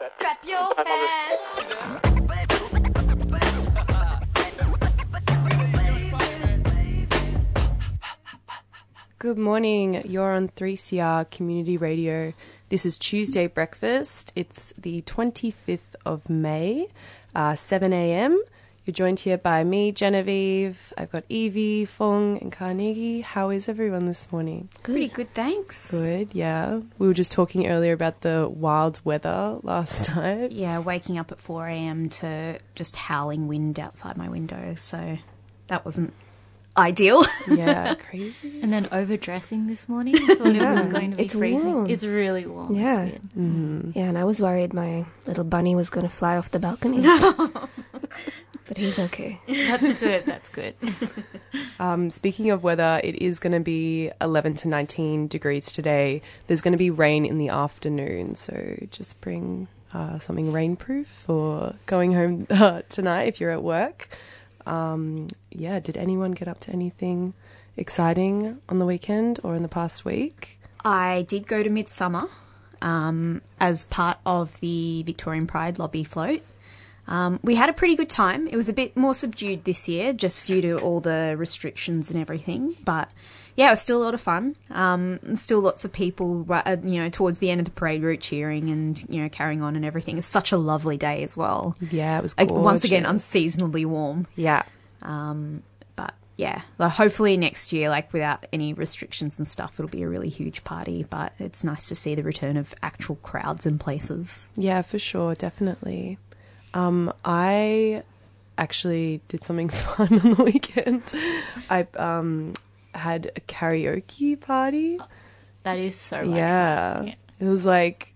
Clap your hands. Good morning. You're on 3CR Community Radio. This is Tuesday Breakfast. It's the 25th of May, uh, 7 a.m. You're joined here by me, Genevieve. I've got Evie, Fong, and Carnegie. How is everyone this morning? Pretty good, thanks. Good, yeah. We were just talking earlier about the wild weather last night. Yeah, waking up at 4am to just howling wind outside my window, so that wasn't ideal. Yeah, crazy. And then overdressing this morning. I thought it was going to be It's freezing. warm. It's really warm. Yeah. It's weird. Mm-hmm. Yeah, and I was worried my little bunny was going to fly off the balcony. But he's okay. That's good. That's good. Um, speaking of weather, it is going to be 11 to 19 degrees today. There's going to be rain in the afternoon, so just bring uh, something rainproof for going home uh, tonight if you're at work. Um, yeah, did anyone get up to anything exciting on the weekend or in the past week? I did go to Midsummer um, as part of the Victorian Pride lobby float. Um, we had a pretty good time. It was a bit more subdued this year, just due to all the restrictions and everything. But yeah, it was still a lot of fun. Um, still lots of people, uh, you know, towards the end of the parade route cheering and you know carrying on and everything. It's such a lovely day as well. Yeah, it was Like, once again, unseasonably warm. Yeah. Um, but yeah, like, hopefully next year, like without any restrictions and stuff, it'll be a really huge party. But it's nice to see the return of actual crowds and places. Yeah, for sure, definitely. Um, I actually did something fun on the weekend. I um, had a karaoke party. That is so much Yeah. fun. Yeah. It was like,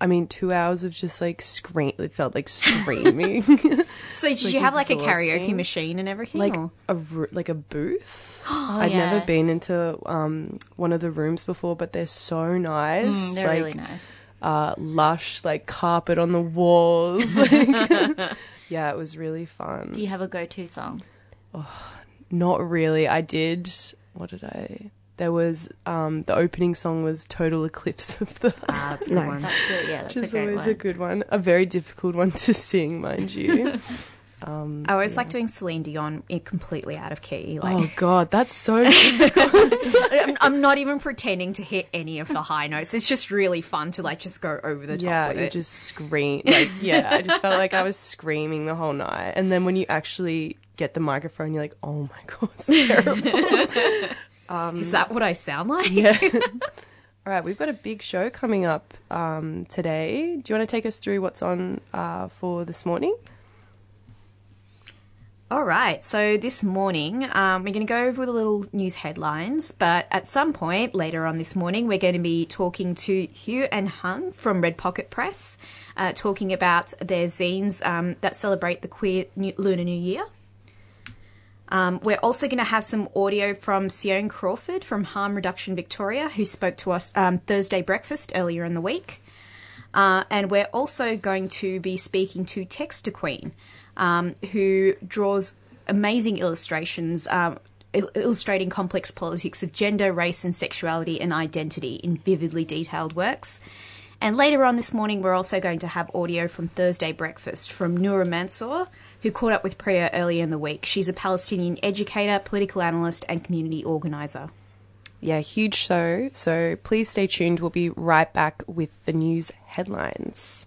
I mean, two hours of just like scream. It felt like screaming, So did like you have like a karaoke machine and everything? like or- a like a booth. Oh, I'd yeah. never been into um one of the rooms before, but they're so nice. Mm, they're like, really nice. Uh, lush like carpet on the walls. Like, yeah, it was really fun. Do you have a go-to song? Not really. I did. What did I? There was um, the opening song was "Total Eclipse of the," ah, that's a good Nice. one. That's good. Yeah, that's which is a always one. a good one. A very difficult one to sing, mind you. um, I always like doing Celine Dion completely out of key. Like oh God, that's so. I'm, I'm not even pretending to hit any of the high notes. It's just really fun to like just go over the top yeah, you it. just scream. Like, yeah, I just felt like I was screaming the whole night. And then when you actually get the microphone, you're like, oh my God, it's terrible. Is that what I sound like? Yeah. All right, we've got a big show coming up um, today. Do you want to take us through what's on uh, for this morning? All right, so this morning um, we're going to go over the little news headlines, but at some point later on this morning, we're going to be talking to Hugh and Hung from Red Pocket Press, uh, talking about their zines um, that celebrate the queer new, Lunar New Year. Um, we're also going to have some audio from Sione Crawford from Harm Reduction Victoria, who spoke to us um, Thursday breakfast earlier in the week. Uh, and we're also going to be speaking to Texta Queen, um, who draws amazing illustrations um, illustrating complex politics of gender, race, and sexuality and identity in vividly detailed works. And later on this morning, we're also going to have audio from Thursday Breakfast from Noura Mansour, who caught up with Priya earlier in the week. She's a Palestinian educator, political analyst, and community organiser. Yeah, huge show. So please stay tuned. We'll be right back with the news headlines.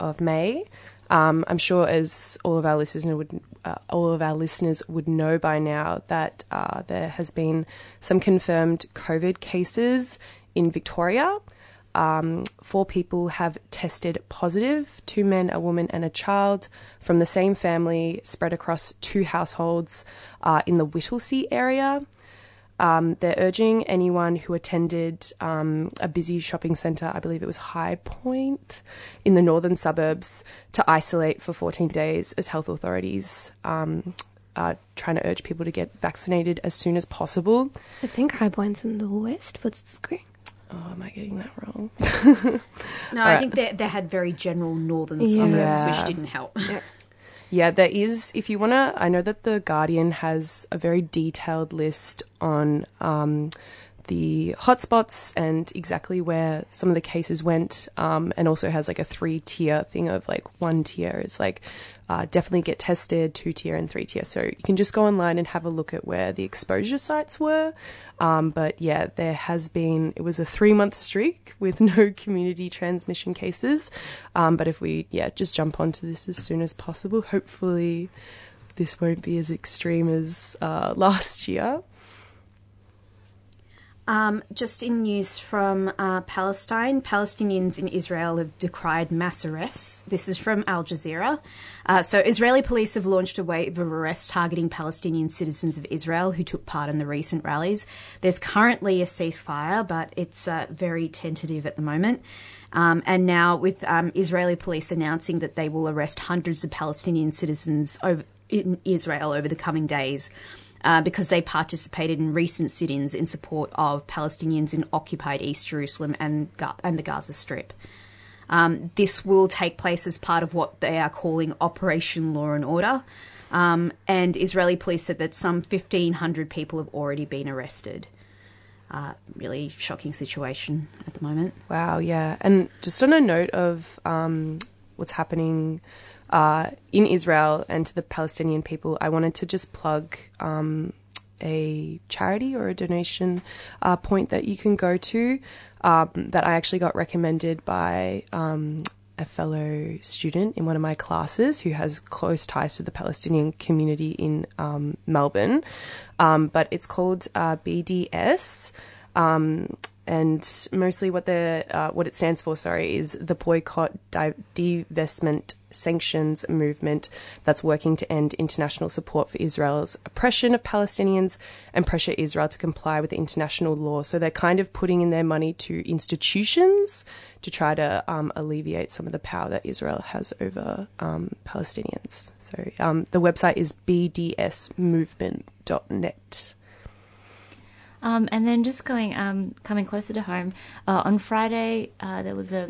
of May. Um, I'm sure, as all of our listeners would, uh, all of our listeners would know by now, that uh, there has been some confirmed COVID cases in Victoria. Um, four people have tested positive two men, a woman, and a child from the same family, spread across two households uh, in the Whittlesea area. Um, they're urging anyone who attended um, a busy shopping centre, I believe it was High Point, in the northern suburbs, to isolate for 14 days as health authorities um, are trying to urge people to get vaccinated as soon as possible. I think High Point's in the west. What's Green? Oh, am I getting that wrong? No, I think they, they had very general northern suburbs, Yeah. which didn't help. Yeah, there is. If you want to, I know that The Guardian has a very detailed list on um, the hotspots and exactly where some of the cases went, um, and also has like a three tier thing of like one tier is like uh, definitely get tested, two tier, and three tier. So you can just go online and have a look at where the exposure sites were. Um, but yeah, there has been, it was a three month streak with no community transmission cases. Um, but if we, yeah, just jump onto this as soon as possible, hopefully this won't be as extreme as uh, last year. Um, just in news from uh, Palestine, Palestinians in Israel have decried mass arrests. This is from Al Jazeera. Uh, so, Israeli police have launched a wave of arrests targeting Palestinian citizens of Israel who took part in the recent rallies. There's currently a ceasefire, but it's uh, very tentative at the moment. Um, and now, with um, Israeli police announcing that they will arrest hundreds of Palestinian citizens over, in Israel over the coming days uh, because they participated in recent sit-ins in support of Palestinians in occupied East Jerusalem and and the Gaza Strip. Um, this will take place as part of what they are calling Operation Law and Order. Um, and Israeli police said that some 1,500 people have already been arrested. Uh, really shocking situation at the moment. Wow, yeah. And just on a note of um, what's happening uh, in Israel and to the Palestinian people, I wanted to just plug um, a charity or a donation uh, point that you can go to um, that I actually got recommended by. Um, a fellow student in one of my classes who has close ties to the Palestinian community in um, Melbourne, um, but it's called uh, BDS. Um, and mostly what the uh, what it stands for, sorry, is the boycott, divestment, sanctions movement that's working to end international support for Israel's oppression of Palestinians and pressure Israel to comply with international law. So they're kind of putting in their money to institutions to try to um, alleviate some of the power that Israel has over um, Palestinians. So um, the website is bdsmovement.net. Um, and then just going, um, coming closer to home, uh, on Friday uh, there was a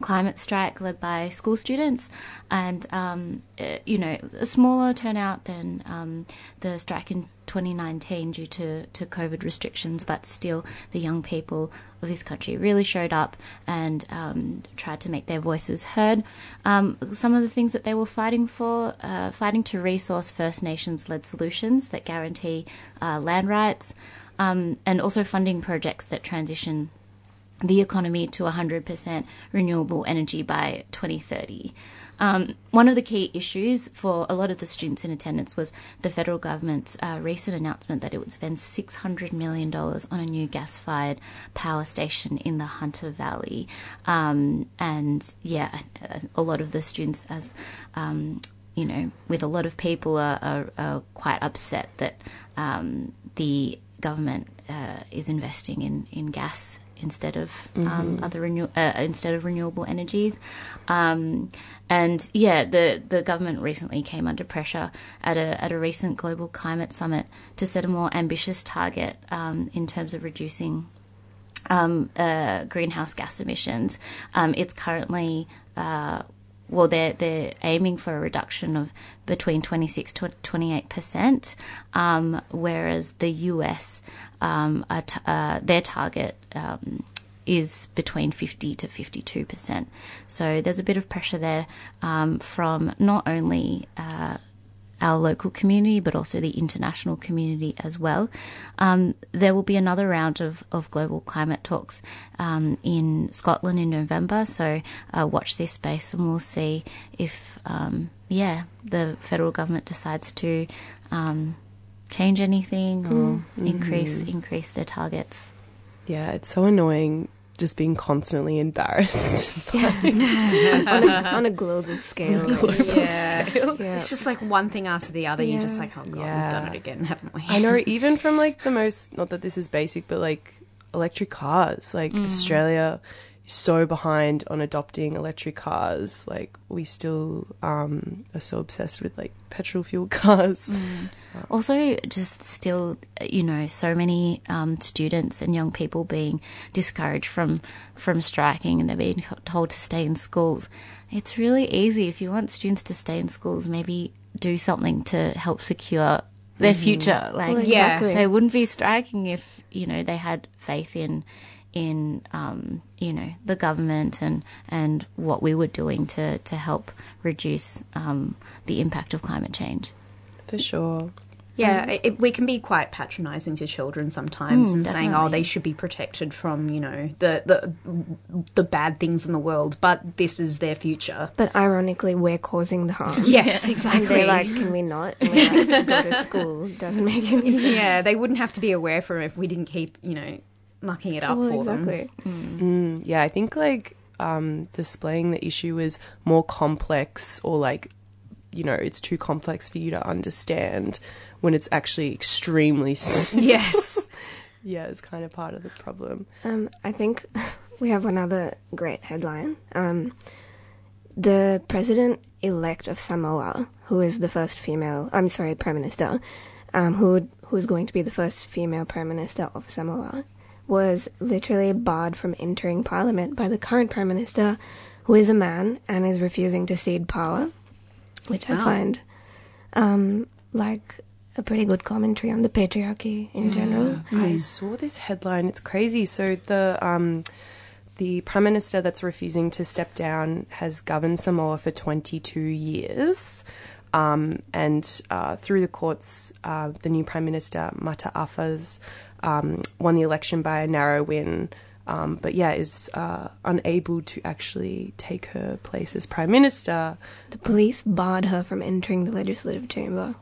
climate strike led by school students, and um, uh, you know a smaller turnout than um, the strike in 2019 due to, to COVID restrictions, but still the young people of this country really showed up and um, tried to make their voices heard. Um, some of the things that they were fighting for, uh, fighting to resource First Nations led solutions that guarantee uh, land rights. Um, and also funding projects that transition the economy to 100% renewable energy by 2030. Um, one of the key issues for a lot of the students in attendance was the federal government's uh, recent announcement that it would spend $600 million on a new gas fired power station in the Hunter Valley. Um, and yeah, a lot of the students, as um, you know, with a lot of people, are, are, are quite upset that um, the government uh, is investing in, in gas instead of um, other renew- uh, instead of renewable energies. Um, and yeah, the the government recently came under pressure at a at a recent global climate summit to set a more ambitious target um, in terms of reducing um, uh, greenhouse gas emissions. Um, it's currently uh, well, they're they're aiming for a reduction of between 26 to 28 percent, um, whereas the US um, t- uh, their target um, is between 50 to 52 percent. So there's a bit of pressure there um, from not only uh, our local community, but also the international community as well. Um, there will be another round of, of global climate talks um, in Scotland in November, so uh, watch this space and we'll see if, um, yeah, the federal government decides to um, change anything or increase increase their targets. Yeah, it's so annoying just being constantly embarrassed. on, a, on a global scale. Yeah. Yeah. It's just like one thing after the other. You're just like, oh god, Yeah. we've done it again, haven't we? I know, even from like the most, not that this is basic, but like electric cars. Like mm. Australia is so behind on adopting electric cars. Like we still um, are so obsessed with like petrol fuel cars. Also, just still, you know, so many um, students and young people being discouraged from from striking, and they're being told to stay in schools. It's really easy if you want students to stay in schools. Maybe do something to help secure their future. Like, Well, Yeah. they wouldn't be striking if you know they had faith in in um, you know the government and and what we were doing to to help reduce um, the impact of climate change. For sure. Yeah, it, it- we can be quite patronising to children sometimes Mm, and saying, "Oh, they should be protected from you know the the the bad things in the world," but this is their future. But ironically, we're causing the harm. Yes, And exactly. they're like, can we not? And we're like, go to school. Doesn't make any sense. yeah, they wouldn't have to be aware from it if we didn't keep you know mucking it up Well, for them. exactly. Mm, yeah, I think like um, displaying the issue is more complex or like, you know, it's too complex for you to understand when it's actually extremely. s- Yes. yeah, it's kind of part of the problem. Um, I think we have another great headline. Um, the president elect of Samoa, who is the first female, I'm sorry, prime minister, um, who who is going to be the first female prime minister of Samoa, was literally barred from entering parliament by the current prime minister, who is a man and is refusing to cede power, which I find um, like a pretty good commentary on the patriarchy in general. I saw this headline. It's crazy. So the um, the prime minister that's refusing to step down has governed Samoa for 22 years. Um, and uh, through the courts, uh, the new prime minister Mata Afas um, won the election by a narrow win. Um, but yeah, is uh, unable to actually take her place as prime minister. The police barred her from entering the legislative chamber.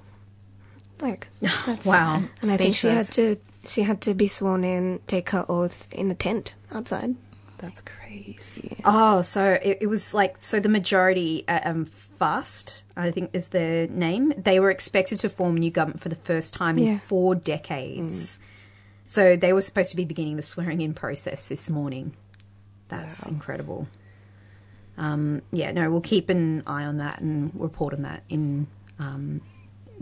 Like, that's, Wow. and I think she had to she had to be sworn in, take her oath in a tent outside. That's crazy. Oh, so it, it was like so the majority uh, um, fast, I think is the name. They were expected to form new government for the first time in Yeah. four decades. So they were supposed to be beginning the swearing in process this morning. That's incredible. Um, yeah, no, we'll keep an eye on that and report on that in um,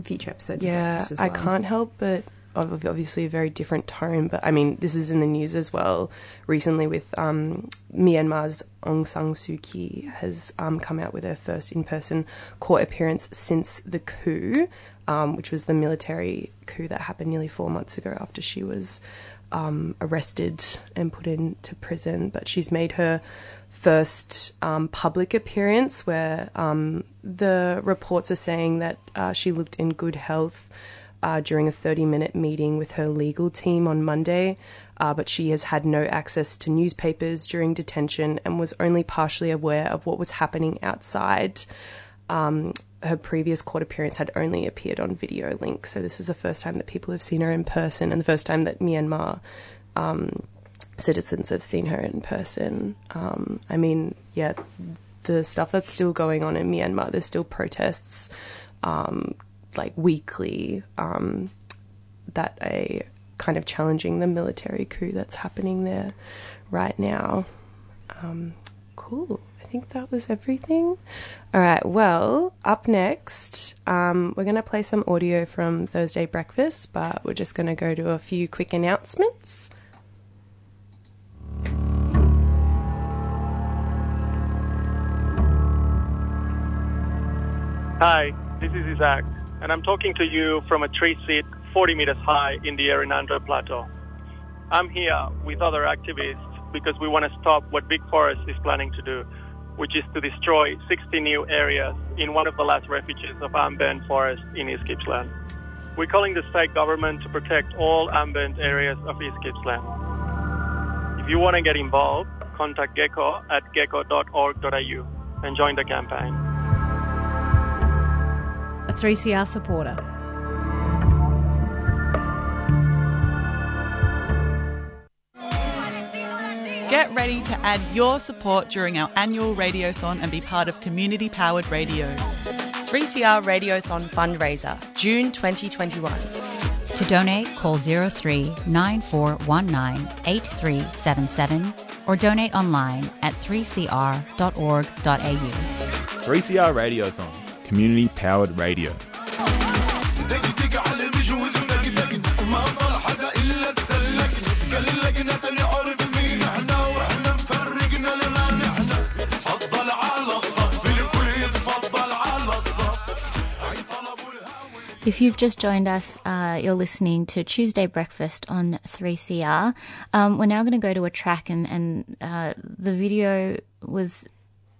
future episodes. of Yeah, as I can't help but ob- obviously a very different tone. But I mean, this is in the news as well. Recently, with um, Myanmar's Aung San Suu Kyi has um, come out with her first in-person court appearance since the coup, um, which was the military coup that happened nearly four months ago after she was um, arrested and put into prison. But she's made her first um, public appearance where um, the reports are saying that uh, she looked in good health uh, during a 30 minute meeting with her legal team on Monday. Uh, but she has had no access to newspapers during detention and was only partially aware of what was happening outside. Um, her previous court appearance had only appeared on video link, so this is the first time that people have seen her in person and the first time that Myanmar um, citizens have seen her in person. Um, I mean, yeah, the stuff that's still going on in Myanmar, there's still protests um, like weekly um, that are kind of challenging the military coup that's happening there right now. Um, cool. I think that was everything. All right. Well, up next, um, we're going to play some audio from Thursday Breakfast, but we're just going to go to a few quick announcements. Hi, this is Isaac, and I'm talking to you from a tree seat 40 meters high in the Errinundra Plateau. I'm here with other activists because we want to stop what VicForests is planning to do. Which is to destroy 60 new areas in one of the last refuges of Ambent Forest in East Gippsland. We're calling the state government to protect all ambient areas of East Gippsland. If you want to get involved, contact gecko at gecko.org.au and join the campaign. A 3CR supporter. Get ready to add your support during our annual Radiothon and be part of community powered radio. 3CR Radiothon fundraiser, June 2021. To donate, call 03 9419 8377 or donate online at 3cr.org.au. 3CR Radiothon, community powered radio. If you've just joined us, uh, you're listening to Tuesday Breakfast on 3CR. Um, we're now going to go to a track, and, and uh, the video was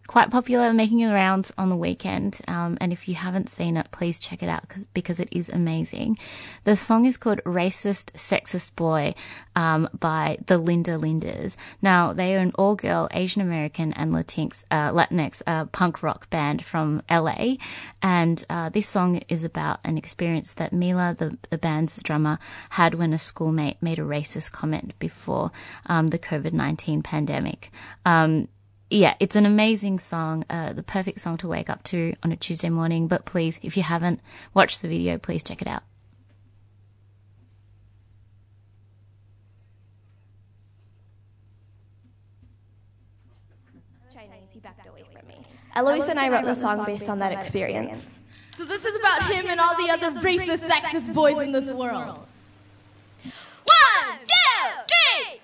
quite popular, making the rounds on the weekend. Um, and if you haven't seen it, please check it out because it is amazing. The song is called Racist Sexist Boy um, by the Linda Lindas. Now, they are an all girl Asian American and Latinx, uh, Latinx uh, punk rock band from LA. And uh, this song is about an experience that Mila, the, the band's drummer, had when a schoolmate made a racist comment before um, the COVID 19 pandemic. Um, yeah, it's an amazing song, uh, the perfect song to wake up to on a Tuesday morning. But please, if you haven't watched the video, please check it out. Eloise and I wrote the song based on that experience. So this is about him and all the other racist, sexist boys in this world. One, two, three,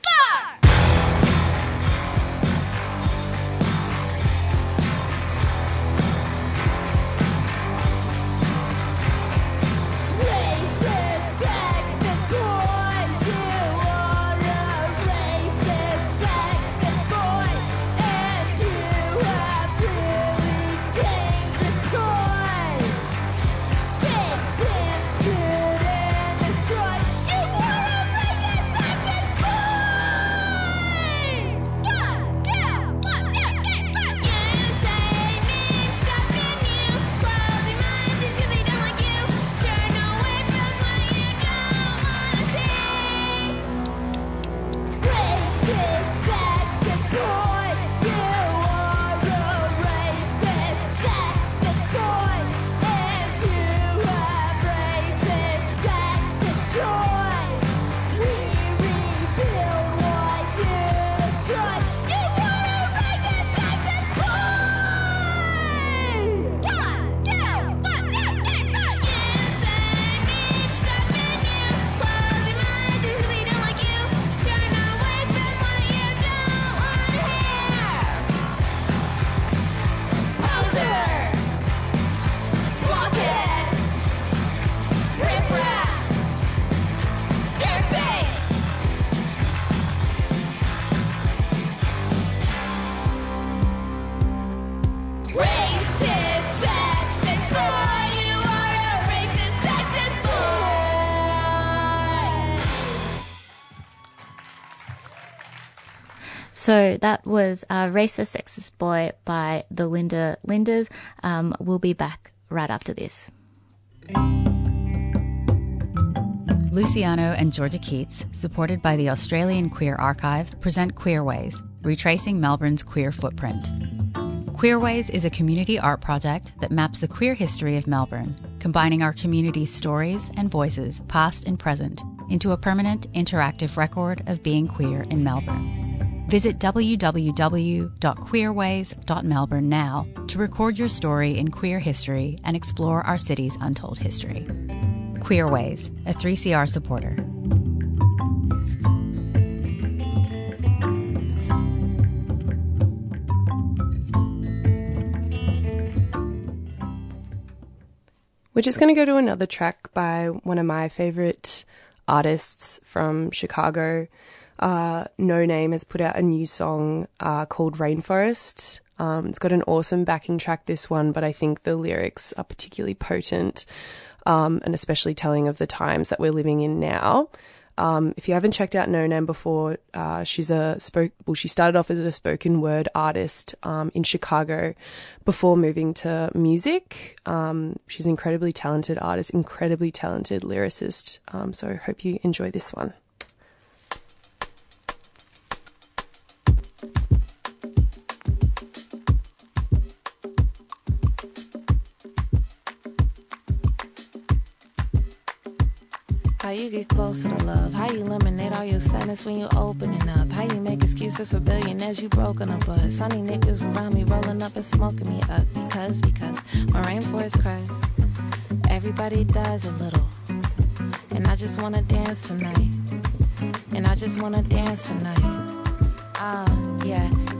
So that was uh, Racist Sexist Boy by the Linda Lindas. Um, we'll be back right after this. Luciano and Georgia Keats, supported by the Australian Queer Archive, present Queerways, retracing Melbourne's queer footprint. Queerways is a community art project that maps the queer history of Melbourne, combining our community's stories and voices, past and present, into a permanent interactive record of being queer in Melbourne. Visit www.queerways.melbourne now to record your story in queer history and explore our city's untold history. Queerways, a 3CR supporter. We're just going to go to another track by one of my favorite artists from Chicago. Uh, Noname has put out a new song uh, called Rainforest. Um, it's got an awesome backing track, this one, but I think the lyrics are particularly potent um, and especially telling of the times that we're living in now. Um, if you haven't checked out Noname before, uh, she's a spoke. Well, she started off as a spoken word artist um, in Chicago before moving to music. Um, she's an incredibly talented artist, incredibly talented lyricist. Um, so I hope you enjoy this one. How you get closer to love? How you eliminate all your sadness when you're opening up? How you make excuses for billionaires you broken up with? Sunny niggas around me rolling up and smoking me up because because my rainforest cries. Everybody dies a little, and I just wanna dance tonight. And I just wanna dance tonight. Ah, yeah.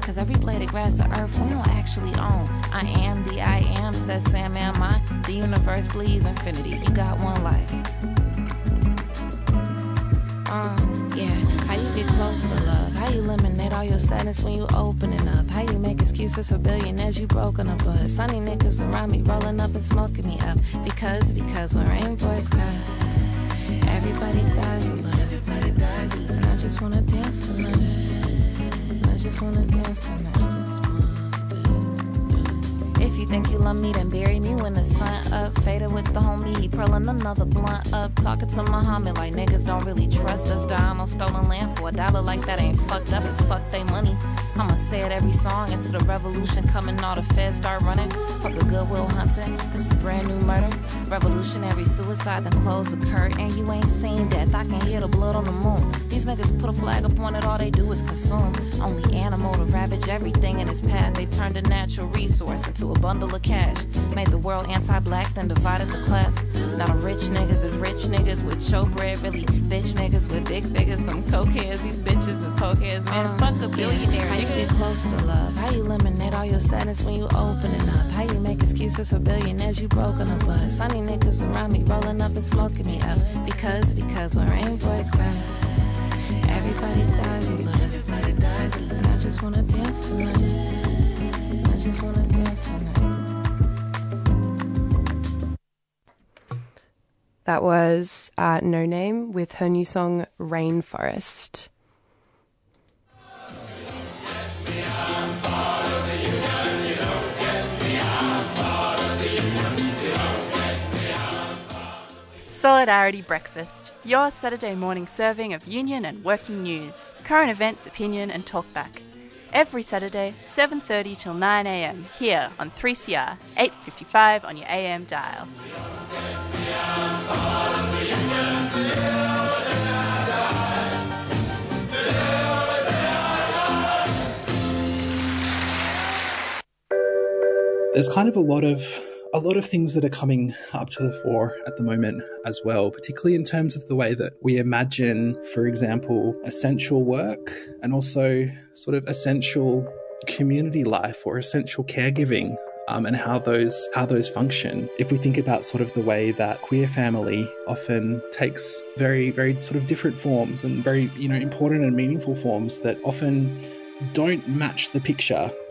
Cause every blade of grass on earth we don't actually own. I am the I am, says Sam, am I? The universe bleeds infinity. You got one life. Uh, yeah. How you get closer to love? How you eliminate all your sadness when you opening up? How you make excuses for billionaires you broke broken up with? Sunny niggas around me rolling up and smoking me up. Because, because when rainbows cries, everybody dies a little. Everybody dies a. And I just wanna dance tonight. I just wanna dance tonight. If you think you love me, then bury me when the sun up. Faded with the homie, he purling another blunt up. Talking to Muhammad like niggas don't really trust us. Dying on stolen land for a dollar like that ain't fucked up. It's fuck they money. I'ma say it every song into the revolution coming. All the feds start running. Fuck a goodwill hunting. This is brand new murder. Revolutionary suicide, then close the curtain. And you ain't seen death. I can hear the blood on the moon. These niggas put a flag up on it. All they do is consume. Only animal to ravage everything in its path. They turned a natural resource into a bundle of cash. Made the world anti-black, then divided the class. Now the rich niggas is rich niggas with showbread. Really bitch niggas with big figures. Some cokeheads. These bitches is cokeheads. Man, uh, fuck a billionaire. How you get close to love? How you eliminate all your sadness when you open it up? How you make excuses for billionaires you broke broken up with? Sunny niggas around me rolling up and smoking me up. Because, because when rainbows cries, everybody dies a little. Everybody dies a little. And I just wanna dance tonight. I just wanna dance tonight. That was uh, Noname with her new song Rainforest. Solidarity Breakfast, your Saturday morning serving of union and working news, current events, opinion and talkback. Every Saturday, 7:30 till 9 a.m. here on 3CR 855 on your AM dial. there's kind of a lot of a lot of things that are coming up to the fore at the moment as well, particularly in terms of the way that we imagine, for example, essential work and also sort of essential community life or essential caregiving. Um, and how those how those function. If we think about sort of the way that queer family often takes very very sort of different forms and very you know important and meaningful forms that often don't match the picture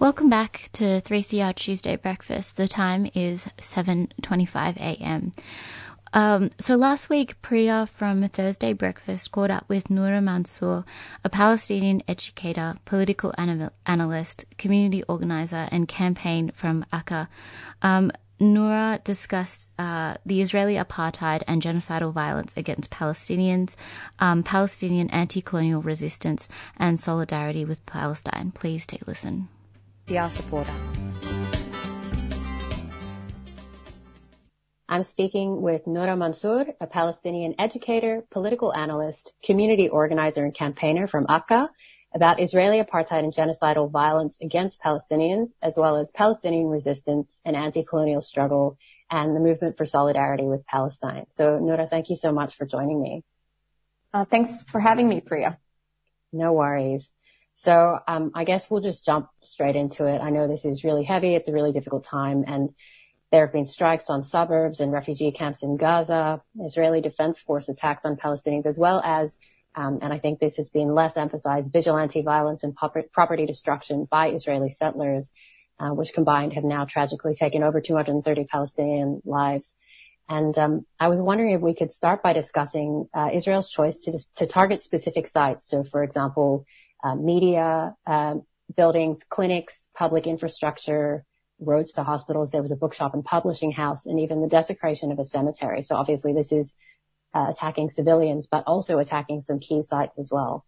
Welcome back to 3CR Tuesday Breakfast. The time is 7:25 a.m. Um, so last week, Priya from Thursday Breakfast caught up with Noura Mansour, a Palestinian educator, political anal- analyst, community organizer, and campaign from Akka. Um, Noura discussed uh, the Israeli apartheid and genocidal violence against Palestinians, um, Palestinian anti-colonial resistance, and solidarity with Palestine. Please take a listen. Supporter. I'm speaking with Noura Mansour, a Palestinian educator, political analyst, community organizer, and campaigner from Akka about Israeli apartheid and genocidal violence against Palestinians, as well as Palestinian resistance and anti-colonial struggle and the movement for solidarity with Palestine. So Noura, thank you so much for joining me. Uh, thanks for having me, Priya. No worries. So um, I guess we'll just jump straight into it. I know this is really heavy. It's a really difficult time and there have been strikes on suburbs and refugee camps in Gaza, Israeli Defense Force attacks on Palestinians, as well as, um, and I think this has been less emphasized, vigilante violence and property destruction by Israeli settlers, uh, which combined have now tragically taken over 230 Palestinian lives. And um, I was wondering if we could start by discussing uh, Israel's choice to, to target specific sites. So, for example, media, uh, buildings, clinics, public infrastructure, roads to hospitals. There was a bookshop and publishing house, and even the desecration of a cemetery. So obviously, this is uh, attacking civilians, but also attacking some key sites as well.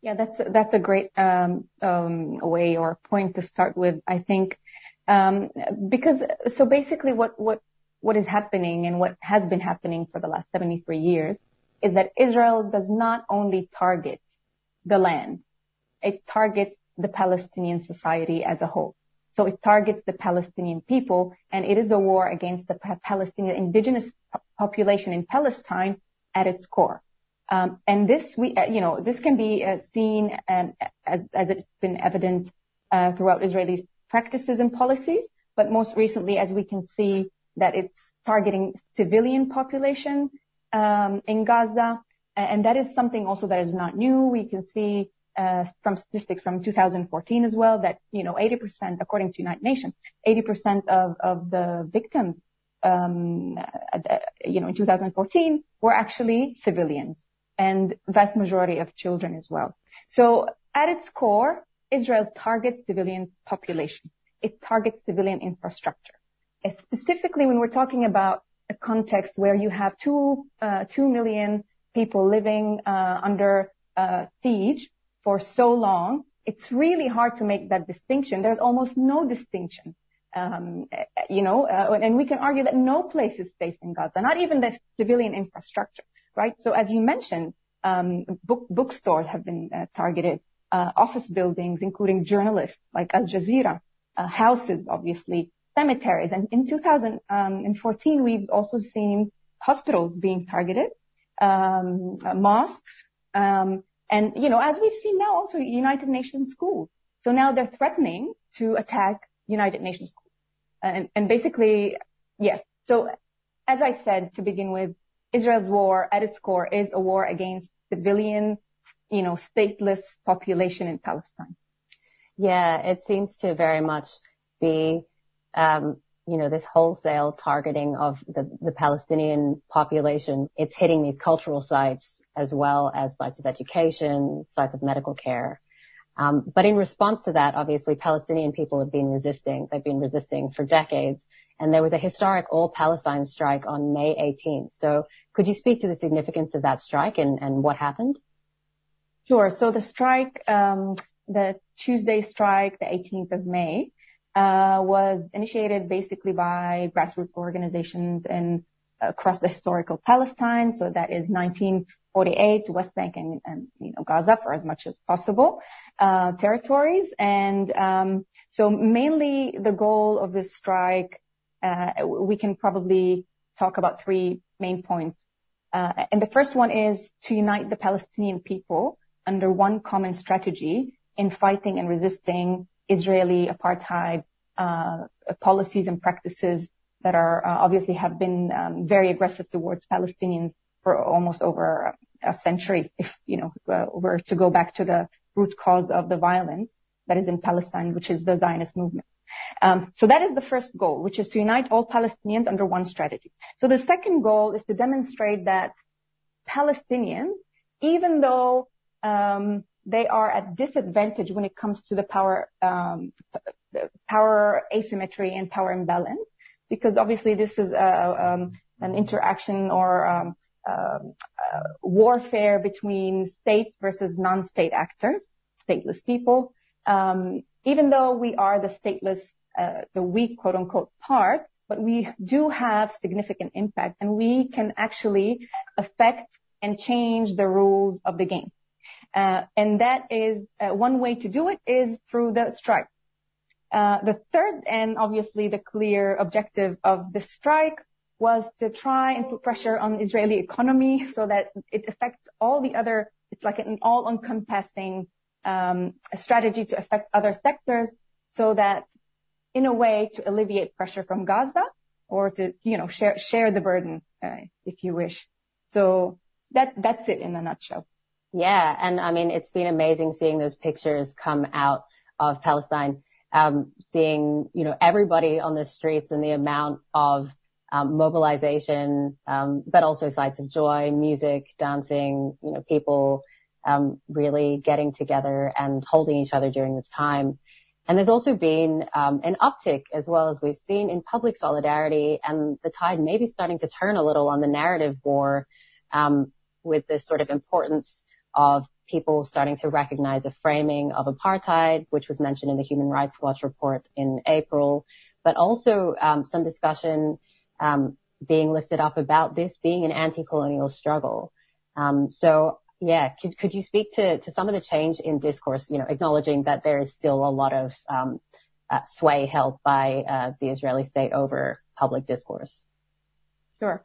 Yeah, that's that's a great um, um, way or point to start with. I think um, because so basically, what what what is happening and what has been happening for the last 73 years is that Israel does not only target the land, it targets the Palestinian society as a whole. So it targets the Palestinian people, and it is a war against the Palestinian indigenous population in Palestine at its core. Um, and this, we, uh, you know, this can be uh, seen um, as, as it's been evident uh, throughout Israeli practices and policies, but most recently, as we can see, that it's targeting civilian population um, in Gaza, and that is something also that is not new. We can see uh, from statistics from 2014 as well that, you know, 80%, according to United Nations, 80% of, of the victims, um, you know, in 2014 were actually civilians and vast majority of children as well. So at its core, Israel targets civilian population. It targets civilian infrastructure. Specifically when we're talking about a context where you have two, uh, two million people living, uh, under, uh, siege, for so long, it's really hard to make that distinction. There's almost no distinction. Um, you know, uh, and we can argue that no place is safe in Gaza, not even the civilian infrastructure, right? So as you mentioned, um, book, bookstores have been uh, targeted, uh, office buildings, including journalists like Al Jazeera, uh, houses, obviously, cemeteries. And in 2014, we've also seen hospitals being targeted, um, mosques, um, and, you know, as we've seen now also United Nations schools. So now they're threatening to attack United Nations schools. And, and basically, yes. So as I said to begin with, Israel's war at its core is a war against civilian, you know, stateless population in Palestine. Yeah, it seems to very much be um, you know, this wholesale targeting of the, the Palestinian population, it's hitting these cultural sites as well as sites of education, sites of medical care. Um, but in response to that, obviously Palestinian people have been resisting. They've been resisting for decades. And there was a historic all Palestine strike on May 18th. So could you speak to the significance of that strike and, and what happened? Sure. So the strike, um, the Tuesday strike, the 18th of May, was initiated basically by grassroots organizations in across the historical Palestine. So that is 1948 West Bank and, and you know Gaza for as much as possible uh, territories. And um, so mainly the goal of this strike, uh, we can probably talk about three main points. Uh, and the first one is to unite the Palestinian people under one common strategy in fighting and resisting Israeli apartheid uh, policies and practices that are uh, obviously have been um, very aggressive towards Palestinians for almost over a century. If you know uh, were to go back to the root cause of the violence that is in Palestine, which is the Zionist movement. Um, so that is the first goal, which is to unite all Palestinians under one strategy. So the second goal is to demonstrate that Palestinians, even though um, they are at disadvantage when it comes to the power um, power asymmetry and power imbalance, because obviously this is a, um, an interaction or um, uh, uh, warfare between state versus non-state actors, stateless people. Um, even though we are the stateless, uh, the weak quote unquote part, but we do have significant impact and we can actually affect and change the rules of the game. Uh, and that is uh, one way to do it is through the strike. Uh, the third and obviously the clear objective of the strike was to try and put pressure on Israeli economy so that it affects all the other, it's like an all encompassing um, strategy to affect other sectors so that in a way to alleviate pressure from Gaza or to, you know, share, the burden, uh, if you wish. So that, that's it in a nutshell. Yeah. And I mean, it's been amazing seeing those pictures come out of Palestine, seeing, you know, everybody on the streets and the amount of um, mobilization, um, but also sights of joy, music, dancing, you know, people um, really getting together and holding each other during this time. And there's also been um, an uptick as well as we've seen in public solidarity and the tide maybe starting to turn a little on the narrative war um, with this sort of importance of people starting to recognize a framing of apartheid, which was mentioned in the Human Rights Watch report in April, but also um, some discussion um, being lifted up about this being an anti-colonial struggle. Um, so yeah, could could you speak to to some of the change in discourse? You know, acknowledging that there is still a lot of um, uh, sway held by uh, the Israeli state over public discourse. Sure.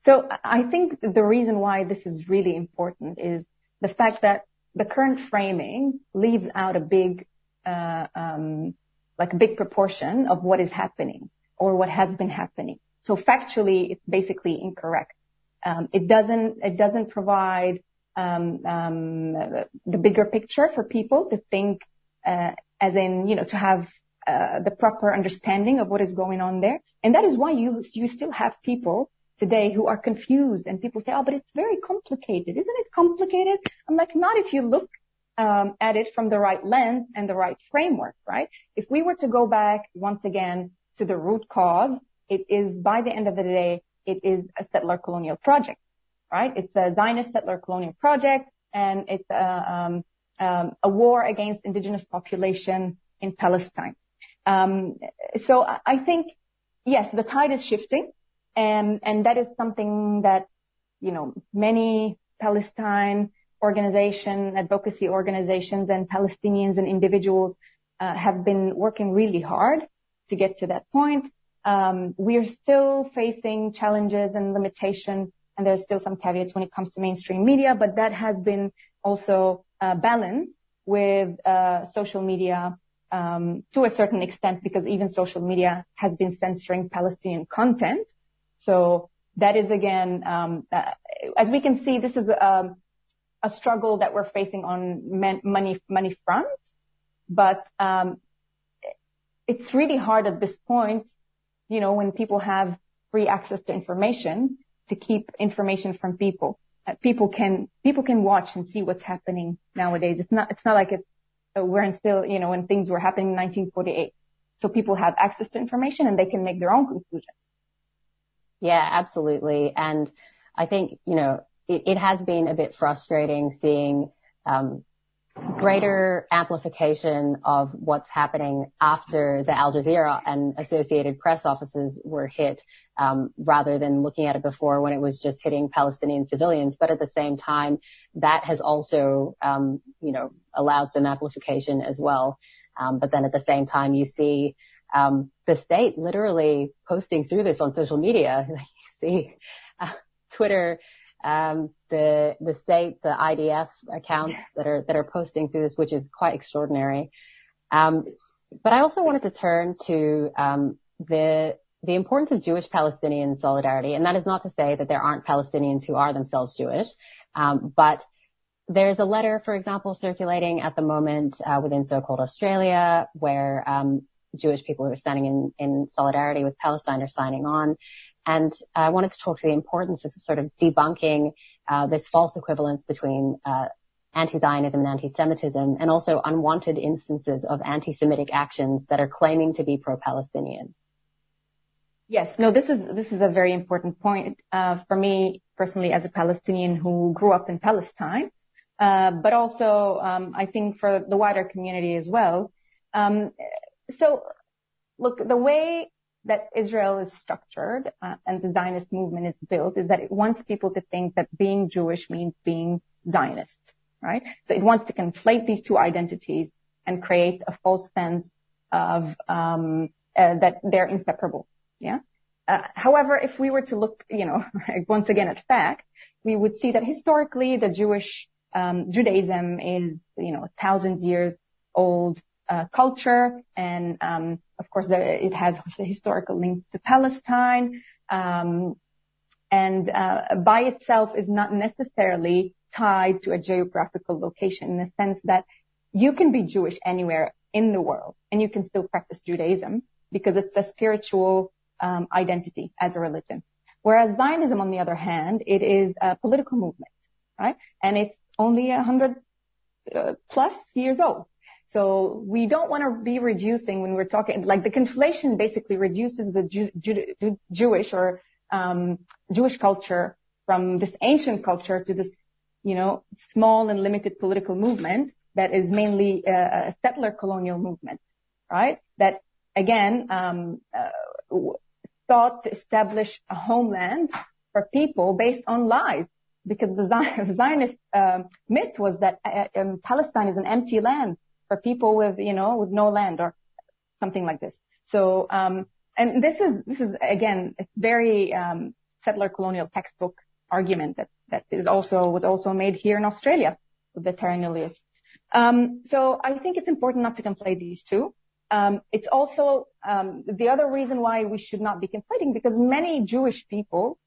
So I think the reason why this is really important is the fact that the current framing leaves out a big, uh, um, like a big proportion of what is happening or what has been happening. So factually, it's basically incorrect. Um, it doesn't it doesn't provide um, the bigger picture for people to think, uh, as in you know to have uh, the proper understanding of what is going on there. And that is why you you still have people today who are confused and people say, oh, but it's very complicated. Isn't it complicated? I'm like, not if you look um, at it from the right lens and the right framework, right? If we were to go back once again to the root cause it is, by the end of the day, it is a settler colonial project, right? It's a Zionist settler colonial project and it's a, um, um, a war against indigenous population in Palestine. Um, so I think, yes, the tide is shifting and, and that is something that, you know, many Palestine organization, advocacy organizations and Palestinians and individuals uh, have been working really hard to get to that point. Um, we are still facing challenges and limitation, and there's still some caveats when it comes to mainstream media, but that has been also uh, balanced with uh, social media um, to a certain extent, because even social media has been censoring Palestinian content. So that is again, um, uh, as we can see, this is um, a struggle that we're facing on money money front, but um, it's really hard at this point you know, when people have free access to information to keep information from people. Uh, people can, people can watch and see what's happening nowadays. It's not, it's not like it's, uh, we're still, you know, when things were happening in 1948. So people have access to information and they can make their own conclusions. Yeah, absolutely. And I think, you know, it, it has been a bit frustrating seeing, um, greater amplification of what's happening after the Al Jazeera and Associated Press offices were hit, um, rather than looking at it before when it was just hitting Palestinian civilians. But at the same time, that has also, um, you know, allowed some amplification as well. Um, but then at the same time, you see um, the state literally posting through this on social media. you see uh, Twitter um, the the state, the IDF accounts that are that are posting through this, which is quite extraordinary. Um, but I also wanted to turn to um, the the importance of Jewish Palestinian solidarity, and that is not to say that there aren't Palestinians who are themselves Jewish, um, but there's a letter, for example, circulating at the moment uh, within so-called Australia, where um, Jewish people who are standing in, in solidarity with Palestine are signing on. And I wanted to talk to the importance of sort of debunking uh, this false equivalence between uh, anti-Zionism and anti-Semitism, and also unwanted instances of anti-Semitic actions that are claiming to be pro-Palestinian. Yes, no, this is this is a very important point uh, for me personally as a Palestinian who grew up in Palestine, uh, but also um, I think for the wider community as well. Um, so, look, the way that Israel is structured uh, and the Zionist movement is built is that it wants people to think that being Jewish means being Zionist, right? So it wants to conflate these two identities and create a false sense of um, uh, that they're inseparable. Yeah. Uh, however, if we were to look, you know, once again at fact, we would see that historically the Jewish um, Judaism is, you know, thousands years old culture, and um, of course it has historical links to Palestine, um, and uh, by itself is not necessarily tied to a geographical location in the sense that you can be Jewish anywhere in the world and you can still practice Judaism because it's a spiritual um, identity as a religion. Whereas Zionism, on the other hand, it is a political movement, right? And it's only a hundred uh, plus years old. So we don't want to be reducing when we're talking, like the conflation basically reduces the Jew, Jew, Jewish or um, Jewish culture from this ancient culture to this, you know, small and limited political movement that is mainly a, a settler colonial movement, right? That again um, uh, sought to establish a homeland for people based on lies. Because the Zionist uh, myth was that uh, um, Palestine is an empty land for people with, you know, with no land or something like this. So, um, and this is this is again, it's very um, settler colonial textbook argument that that is also was also made here in Australia with the terra nullius. Um, so I think it's important not to conflate these two. It's also the other reason why we should not be conflating because many Jewish people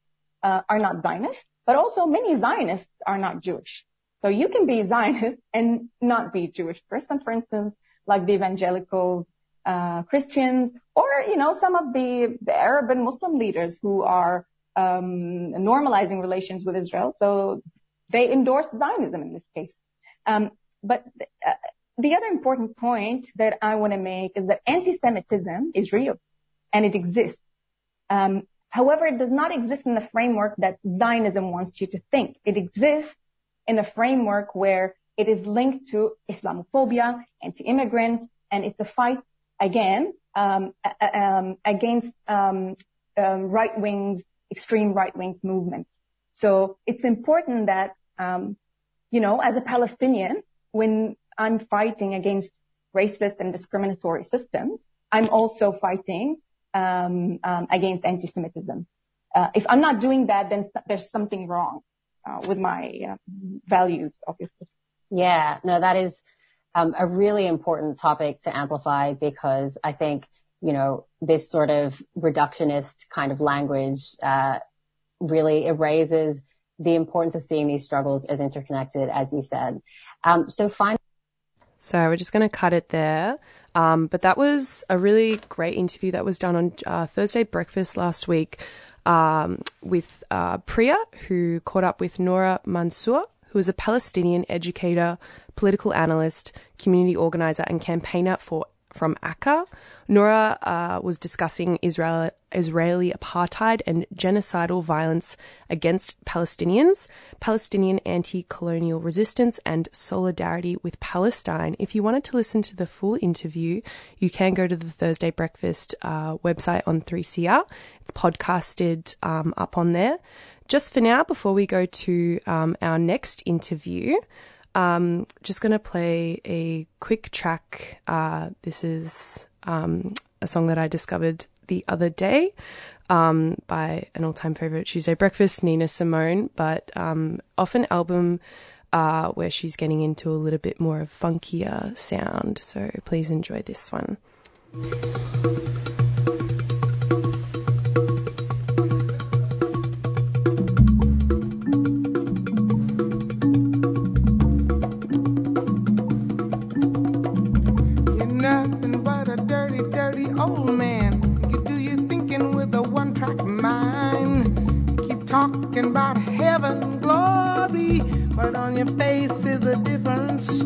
uh, are not Zionists, but also many Zionists are not Jewish. So you can be Zionist and not be Jewish person, for instance, like the evangelicals, uh, Christians, or you know some of the, Arab and Muslim leaders who are um, normalizing relations with Israel. So they endorse Zionism in this case. Um, but uh, the other important point that I want to make is that anti-Semitism is real and it exists. Um, however, it does not exist in the framework that Zionism wants you to think. It exists in a framework where it is linked to Islamophobia, anti-immigrant, and it's a fight again um, um, against um, right wings, extreme right wings movements. So it's important that you know, as a Palestinian, when I'm fighting against racist and discriminatory systems, I'm also fighting against anti-Semitism. Uh, if I'm not doing that, then there's something wrong uh, with my uh, values, obviously. Yeah, no, that is um, a really important topic to amplify because I think you know this sort of reductionist kind of language uh, really erases the importance of seeing these struggles as interconnected, as you said. Um, so finally. So we're just going to cut it there. Um, but that was a really great interview that was done on uh, Thursday breakfast last week um, with uh, Priya, who caught up with Nora Mansour, who is a Palestinian educator, political analyst, community organizer, and campaigner for from ACA. Nora uh, was discussing Israel, Israeli apartheid and genocidal violence against Palestinians, Palestinian anti colonial resistance, and solidarity with Palestine. If you wanted to listen to the full interview, you can go to the Thursday Breakfast uh, website on 3CR. It's podcasted um, up on there. Just for now, before we go to um, our next interview, um, just going to play a quick track. Uh, this is um, a song that I discovered the other day um, by an all-time favorite Tuesday Breakfast, Nina Simone, but um, off an album uh, where she's getting into a little bit more of funkier sound. So please enjoy this one.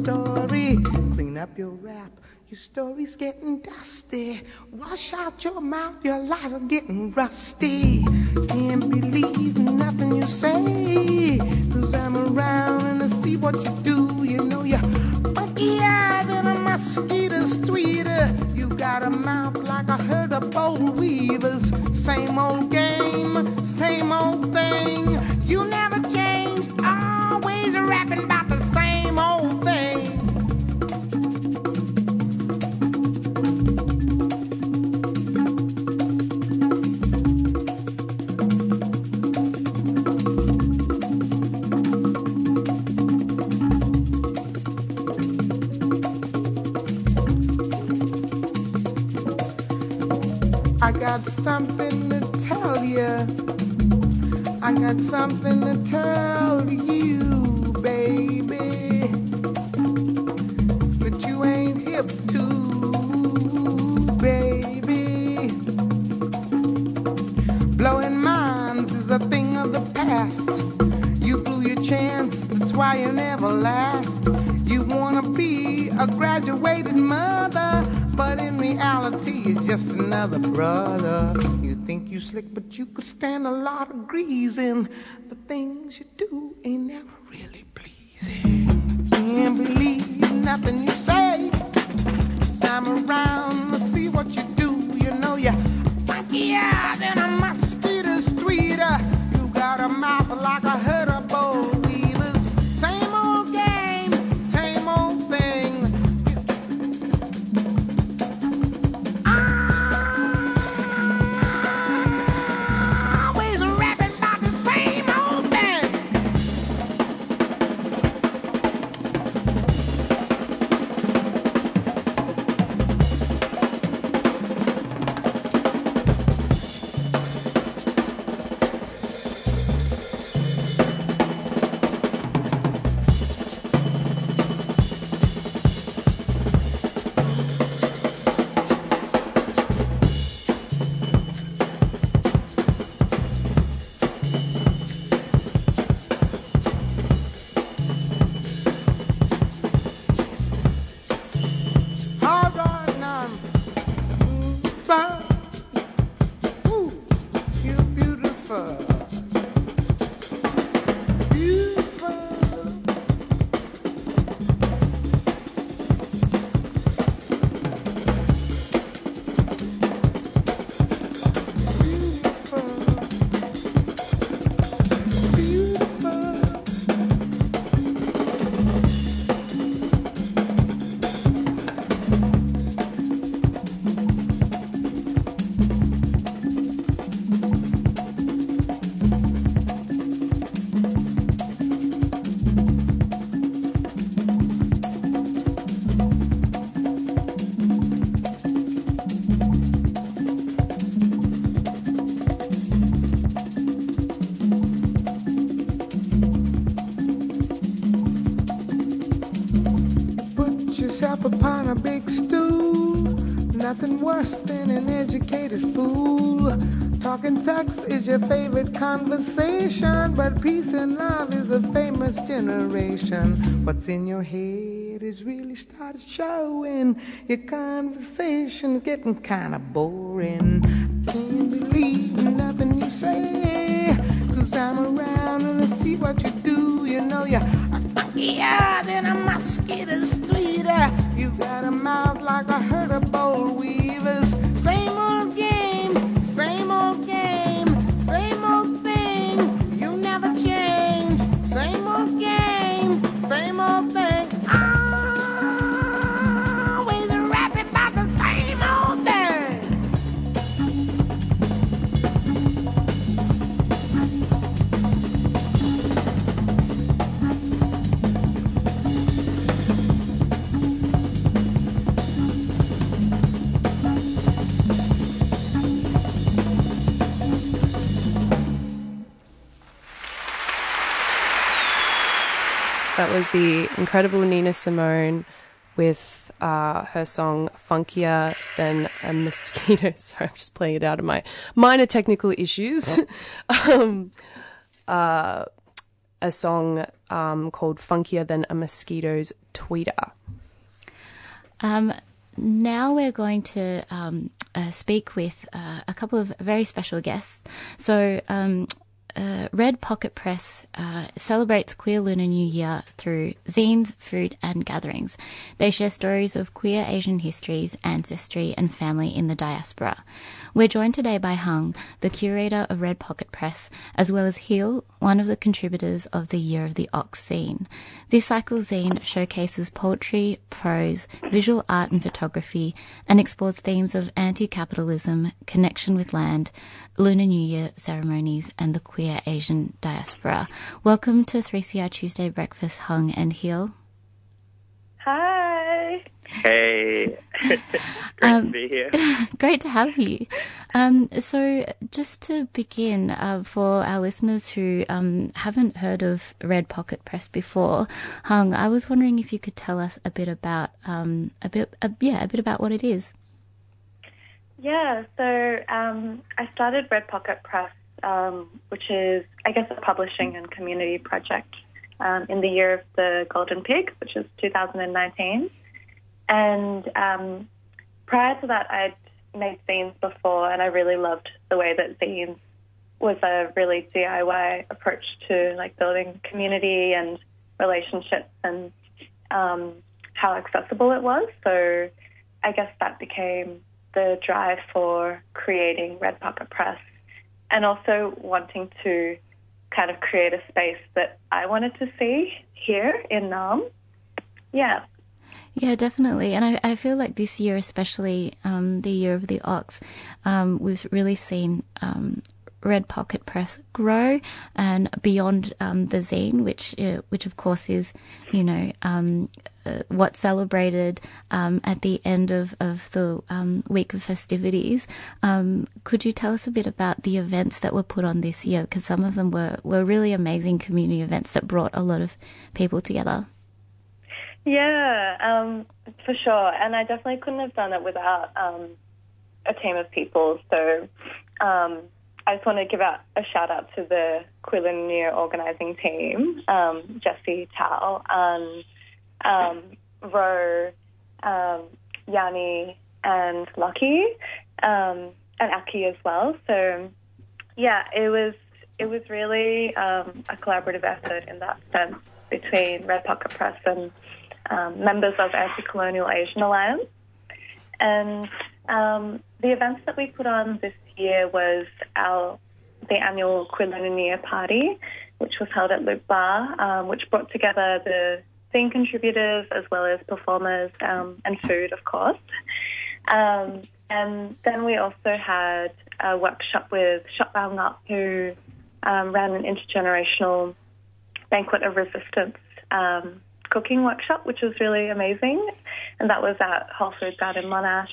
Story. Clean up your rap. Your story's getting dusty. Wash out your mouth, your lies are getting rusty. Can't believe nothing you say. Cause I'm around and I see what you do. You know you're funkier than a mosquito's tweeter. You got a mouth like a herd of bold weavers. Same old game, same old thing. You never something to tell you. I got something to tell you, baby. Another brother. You think you slick, but you could stand a lot of greasing. The things you do conversation, but peace and love is a famous generation. What's in your head is really started showing. Your conversation is getting kind of boring. Incredible Nina Simone with uh, her song Funkier Than a Mosquito. Sorry, I'm just playing it out of my minor technical issues. um, uh, a song um, called Funkier Than a Mosquito's Tweeter. Um, now we're going to um, uh, speak with uh, a couple of very special guests. So, um, uh, Red Pocket Press uh, celebrates Queer Lunar New Year through zines, food, and gatherings. They share stories of queer Asian histories, ancestry, and family in the diaspora. We're joined today by Hung, the curator of Red Pocket Press, as well as Heel, one of the contributors of the Year of the Ox zine. This cycle zine showcases poetry, prose, visual art, and photography, and explores themes of anti capitalism, connection with land, Lunar New Year ceremonies, and the queer Asian diaspora. Welcome to 3CR Tuesday Breakfast, Hung and Heel. Hi. Hey, great Um, to be here. Great to have you. Um, so, just to begin, uh, for our listeners who um, haven't heard of Red Pocket Press before, Hung, I was wondering if you could tell us a bit about um, a bit, uh, yeah, a bit about what it is. Yeah, so um, I started Red Pocket Press, um, which is, I guess, a publishing and community project um, in the year of the Golden Pig, which is 2019. And um, prior to that, I'd made zines before, and I really loved the way that zines was a really DIY approach to like building community and relationships and um, how accessible it was. So I guess that became the drive for creating Red Pocket Press and also wanting to kind of create a space that I wanted to see here in Naarm. Yeah. Yeah, definitely. And I, I feel like this year, especially um, the year of the ox, um, we've really seen um, Red Pocket Press grow and beyond um, the zine, which uh, which of course is, you know, um, what's celebrated um, at the end of of the um, week of festivities. Um, could you tell us a bit about the events that were put on this year? Because some of them were were really amazing community events that brought a lot of people together. Yeah, um, for sure. And I definitely couldn't have done it without um, a team of people. So um, I just want to give out a shout out to the Quillen New organising team, um, Jesse Tao and um, Ro, um, Yanni, and Lucky, um, and Aki as well. So yeah, it was it was really um, a collaborative effort in that sense between Red Pocket Press and um, members of Anti-Colonial Asian Alliance. And um, the events that we put on this year was our the annual Year party, which was held at Luke Bar, um, which brought together the scene contributors as well as performers um, and food, of course. Um, and then we also had a workshop with Shop Bao Ngap, who um, ran an intergenerational banquet of resistance um, cooking workshop, which was really amazing. And that was at Whole Foods out in Monash.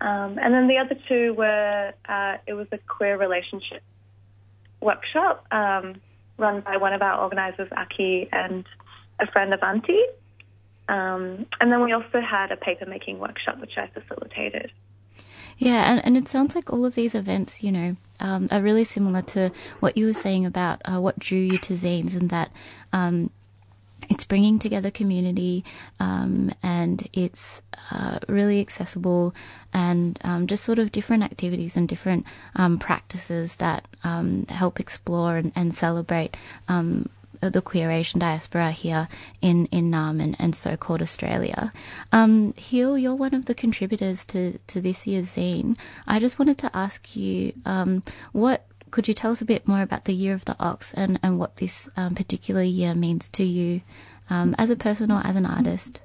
Um, and then the other two were, uh, it was a queer relationship workshop um, run by one of our organisers, Aki, and a friend of Auntie. Um, and then we also had a paper making workshop, which I facilitated. Yeah, and, and it sounds like all of these events, you know, um, are really similar to what you were saying about uh, what drew you to zines and that um, it's bringing together community um, and it's uh, really accessible and um, just sort of different activities and different um, practices that um, help explore and, and celebrate um, the queer Asian diaspora here in, in Naarm and, and so called Australia. Um, Heel, you're one of the contributors to, to this year's zine. I just wanted to ask you um, what could you tell us a bit more about the year of the ox and, and what this um, particular year means to you um, as a person or as an artist?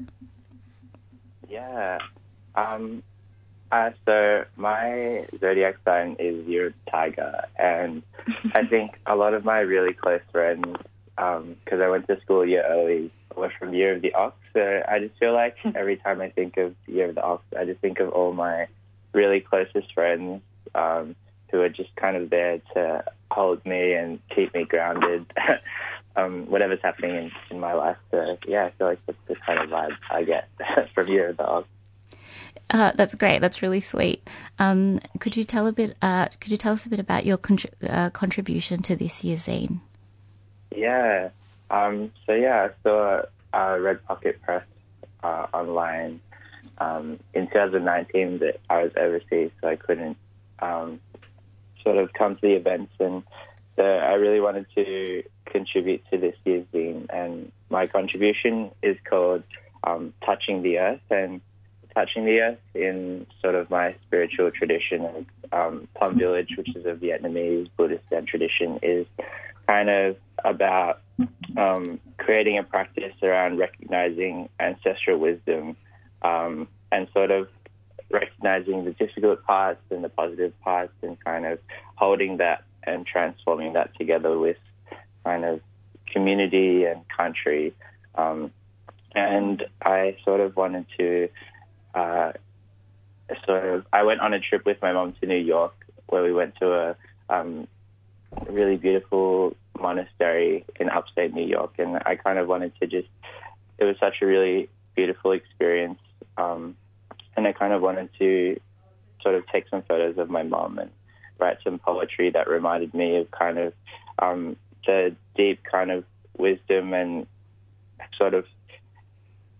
Yeah. Um, uh, so my zodiac sign is of tiger, and I think a lot of my really close friends, because I went to school a year early, were from year of the ox. So I just feel like every time I think of year of the ox, I just think of all my really closest friends um, who are just kind of there to hold me and keep me grounded. um, whatever's happening in, in my life. So yeah, I feel like that's the kind of vibe I get from your dog. Uh, that's great. That's really sweet. Um, could you tell a bit? Uh, could you tell us a bit about your contri- uh, contribution to this year's zine? Yeah. Um, so yeah, I saw uh, Red Pocket Press uh, online um, in 2019 that I was overseas, so I couldn't um, sort of come to the events, and so I really wanted to contribute to this year's zine. And my contribution is called um, "Touching the Earth," and touching the earth in sort of my spiritual tradition of um, Plum Village, which is a Vietnamese Buddhist Zen tradition, is kind of about um, creating a practice around recognizing ancestral wisdom um, and sort of recognizing the difficult parts and the positive parts and kind of holding that and transforming that together with kind of community and country. Um, and I sort of wanted to uh, sort of, I went on a trip with my mom to New York where we went to a um, really beautiful monastery in upstate New York, and I kind of wanted to just. It was such a really beautiful experience, um, and I kind of wanted to sort of take some photos of my mom and write some poetry that reminded me of kind of um, the deep kind of wisdom and sort of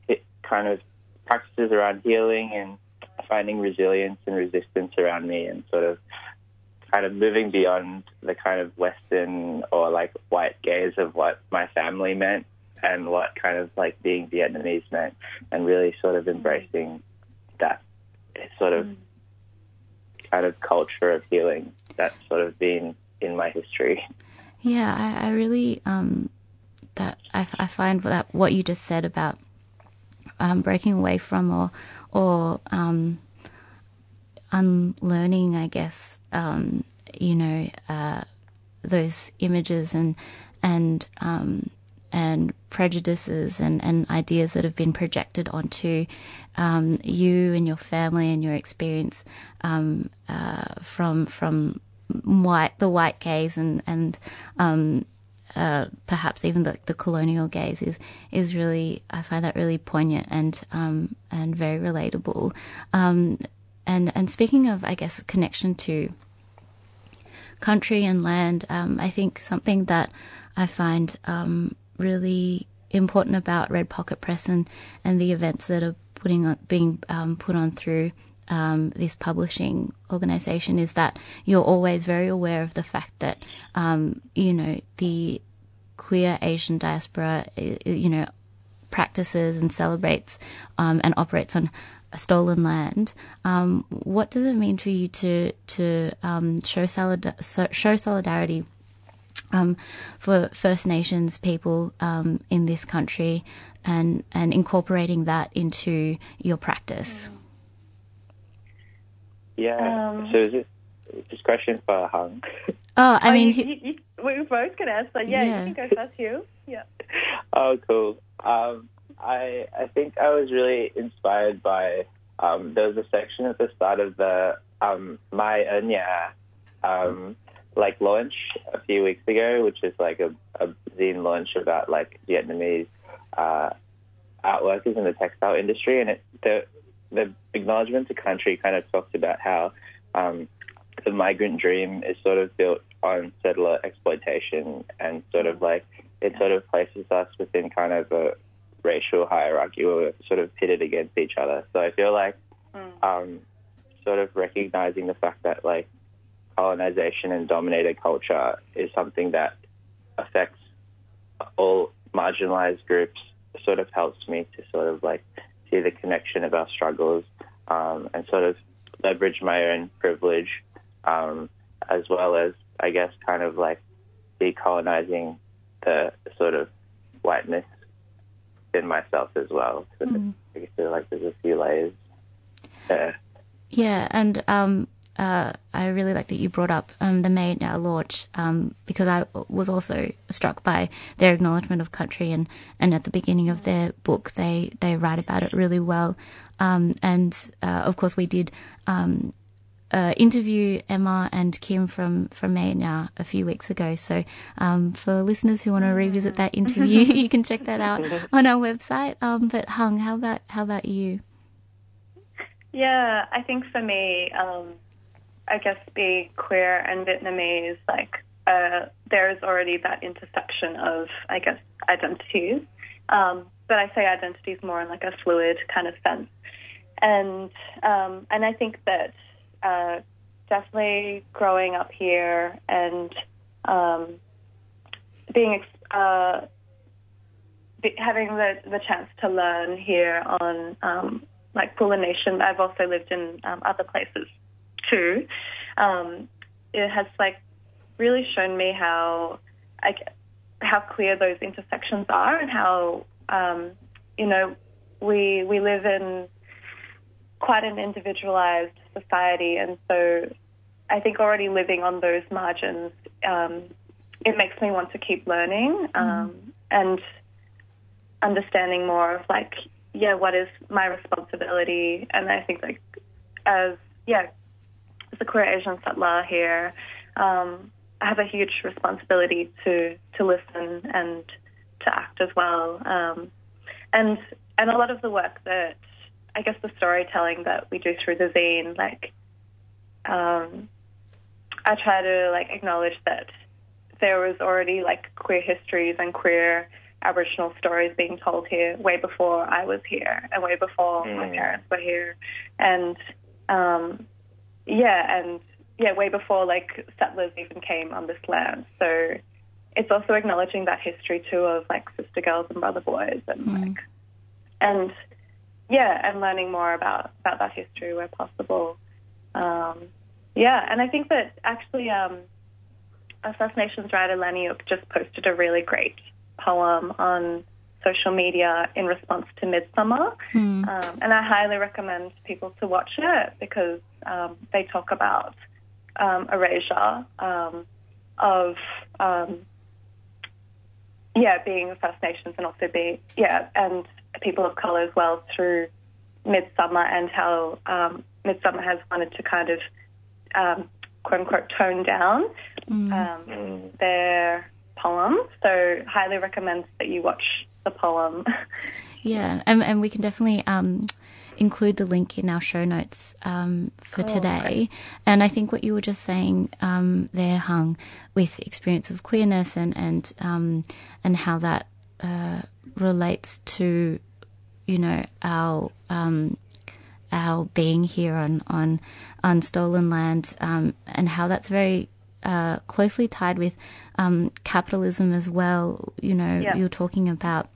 it kind of practices around healing and finding resilience and resistance around me and sort of kind of moving beyond the kind of Western or like white gaze of what my family meant and what kind of like being Vietnamese meant and really sort of embracing that sort of kind of culture of healing that's sort of been in my history. Yeah, I, I really um, that I, I find that what you just said about um, breaking away from or or um, unlearning, I guess, um, you know, uh, those images and and um, and prejudices and, and ideas that have been projected onto um, you and your family and your experience um, uh, from from white the white gaze and and um, uh, perhaps even the, the colonial gaze is is really I find that really poignant and um, and very relatable. Um, and and speaking of I guess connection to country and land, um, I think something that I find um, really important about Red Pocket Press and, and the events that are putting on, being um, put on through um, this publishing organization is that you're always very aware of the fact that um, you know the queer Asian diaspora you know practices and celebrates um, and operates on stolen land. Um, what does it mean for you to to um, show solid, show solidarity? Um, for First Nations people in this country, and and incorporating that into your practice. Yeah. Um, so is it this question for Hung? Oh, I oh, mean, you, he- you, you, we both can answer. Yeah, Yeah. you can go first, Hugh. Yeah. Oh, cool. Um, I I think I was really inspired by um, there was a section at the start of the um, My Enya um, like launch a few weeks ago, which is like a, a zine launch about like Vietnamese uh, art workers in the textile industry, and it the the acknowledgement to country kind of talks about how um, the migrant dream is sort of built on settler exploitation and sort of like it sort of places us within kind of a racial hierarchy we're sort of pitted against each other. So I feel like um, sort of recognizing the fact that like colonization and dominated culture is something that affects all marginalized groups sort of helps me to sort of like see the connection of our struggles um, and sort of leverage my own privilege um, as well as I guess kind of like decolonizing the sort of whiteness in myself as well. So Mhm. I feel like there's a few layers there. Yeah, and um, uh, I really like that you brought up um, the May It Now launch um, because I was also struck by their acknowledgement of country and, and at the beginning of their book they, they write about it really well. Um, and uh, of course we did um, uh, interview Emma and Kim from from Maynard a few weeks ago. So um, for listeners who want to revisit that interview, you can check that out on our website. Um, but Hung, how about how about you? Yeah, I think for me, um, I guess being queer and Vietnamese, like uh, there is already that intersection of, I guess, identities. Um, but I say identities more in like a fluid kind of sense, and um, and I think that uh, definitely growing up here and um, being uh, be- having the the chance to learn here on um, like Nation. I've also lived in um, other places too. Um, it has like really shown me how I, how clear those intersections are and how um, you know we we live in quite an individualized society, and so I think already living on those margins, um, it makes me want to keep learning um, and understanding more of like yeah, what is my responsibility? And I think like as yeah, as a queer Asian settler here, um, I have a huge responsibility to to listen and to act as well. Um, and and a lot of the work that I guess the storytelling that we do through the zine, like um, I try to like acknowledge that there was already like queer histories and queer Aboriginal stories being told here way before I was here and way before my parents were here, and um, yeah, and yeah, way before like settlers even came on this land. So it's also acknowledging that history too of like sister girls and brother boys and like and yeah, and learning more about about that history where possible. Um, yeah, and I think that actually um, a First Nations writer Laniyuk just posted a really great poem on social media in response to Midsumma, Hmm. um, and I highly recommend people to watch it because um, they talk about um, erasure um, of um, yeah being First Nations and also being yeah and people of color as well through Midsumma and how um, Midsumma has wanted to kind of um, quote unquote tone down um, their poem. So highly recommend that you watch the poem. Yeah, and, and we can definitely um, include the link in our show notes um, for Cool, today. And I think what you were just saying um, there, Hung, with experience of queerness and and um, and how that uh, relates to, you know, our um, our being here on on on stolen land, um, and how that's very uh, closely tied with um, capitalism as well. You know, Yeah. you're talking about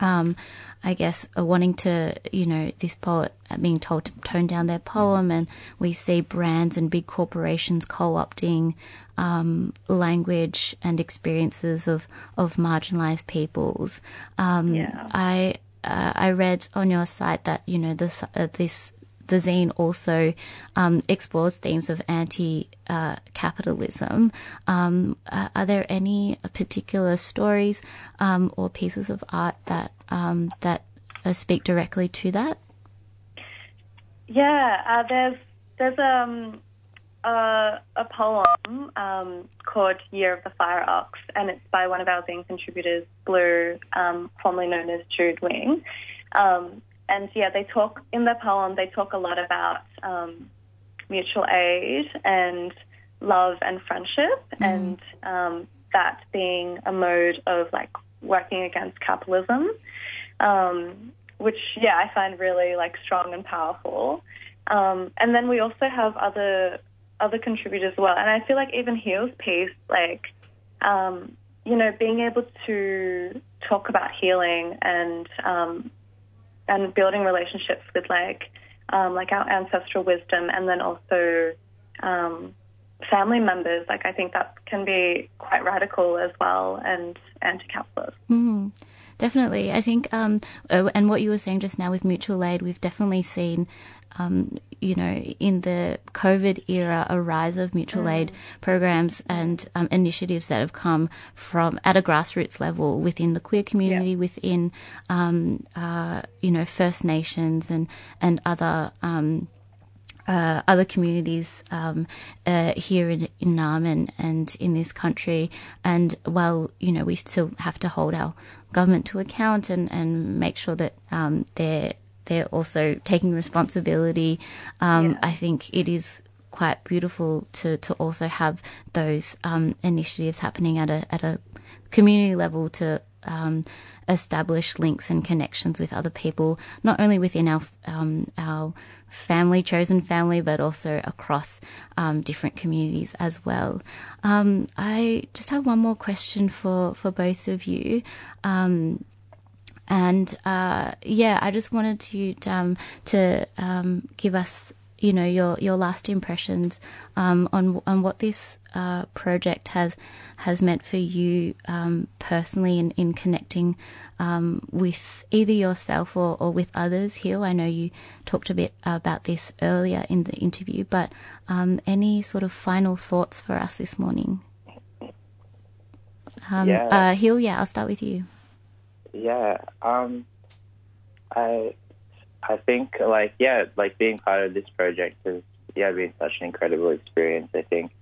um, I guess, uh, wanting to, you know, this poet uh, being told to tone down their poem, and we see brands and big corporations co-opting um, language and experiences of of marginalized peoples. Um, Yeah. I uh, I read on your site that you know this uh, this the zine also um, explores themes of anti uh, capitalism. Um, are there any particular stories um, or pieces of art that um, that uh, speak directly to that? Yeah, uh, there's there's um a, a poem um, called Year of the Fire Ox, and it's by one of our zine contributors, Blue, um, formerly known as Jude Wing. Um, and yeah, they talk in the poem. They talk a lot about um, mutual aid and love and friendship, and um, that being a mode of like working against capitalism, um, which yeah, I find really like strong and powerful. Um, and then we also have other other contributors as well, and I feel like even Heal's piece, like um, you know, being able to talk about healing and um, and building relationships with like um, like our ancestral wisdom, and then also um, family members. Like I think that can be quite radical as well and anti-capitalist. Mm, definitely. I think, um, uh, and what you were saying just now with mutual aid, we've definitely seen, um, you know, in the COVID era, a rise of mutual aid programs and um, initiatives that have come from at a grassroots level within the queer community, within, um, uh, you know, First Nations and and other. Um, uh, other communities um, uh, here in, in Naarm and, and in this country. And while, you know, we still have to hold our government to account and, and make sure that um, they're, they're also taking responsibility, um, I think it is quite beautiful to, to also have those um, initiatives happening at a, at a community level to um, establish links and connections with other people, not only within our um, our family, chosen family, but also across um, different communities as well. Um, I just have one more question for for both of you. And uh, yeah, I just wanted you to, um, to um, give us you know your your last impressions um, on on what this uh, project has has meant for you um, personally in, in connecting um, with either yourself or, or with others. Hill, I know you talked a bit about this earlier in the interview, but um, any sort of final thoughts for us this morning? Um, Yeah. uh, Hill, yeah, I'll start with you. Yeah. Um, I I think like yeah, like being part of this project has yeah been such an incredible experience. I think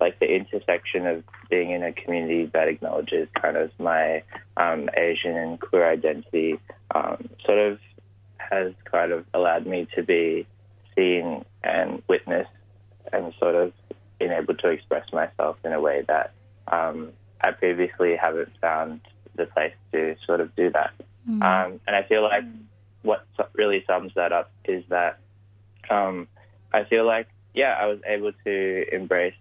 like the intersection of being in a community that acknowledges kind of my um, Asian and queer identity um, sort of has kind of allowed me to be seen and witnessed and sort of been able to express myself in a way that um, I previously haven't found the place to sort of do that. Um, and I feel like what really sums that up is that um, I feel like, yeah, I was able to embrace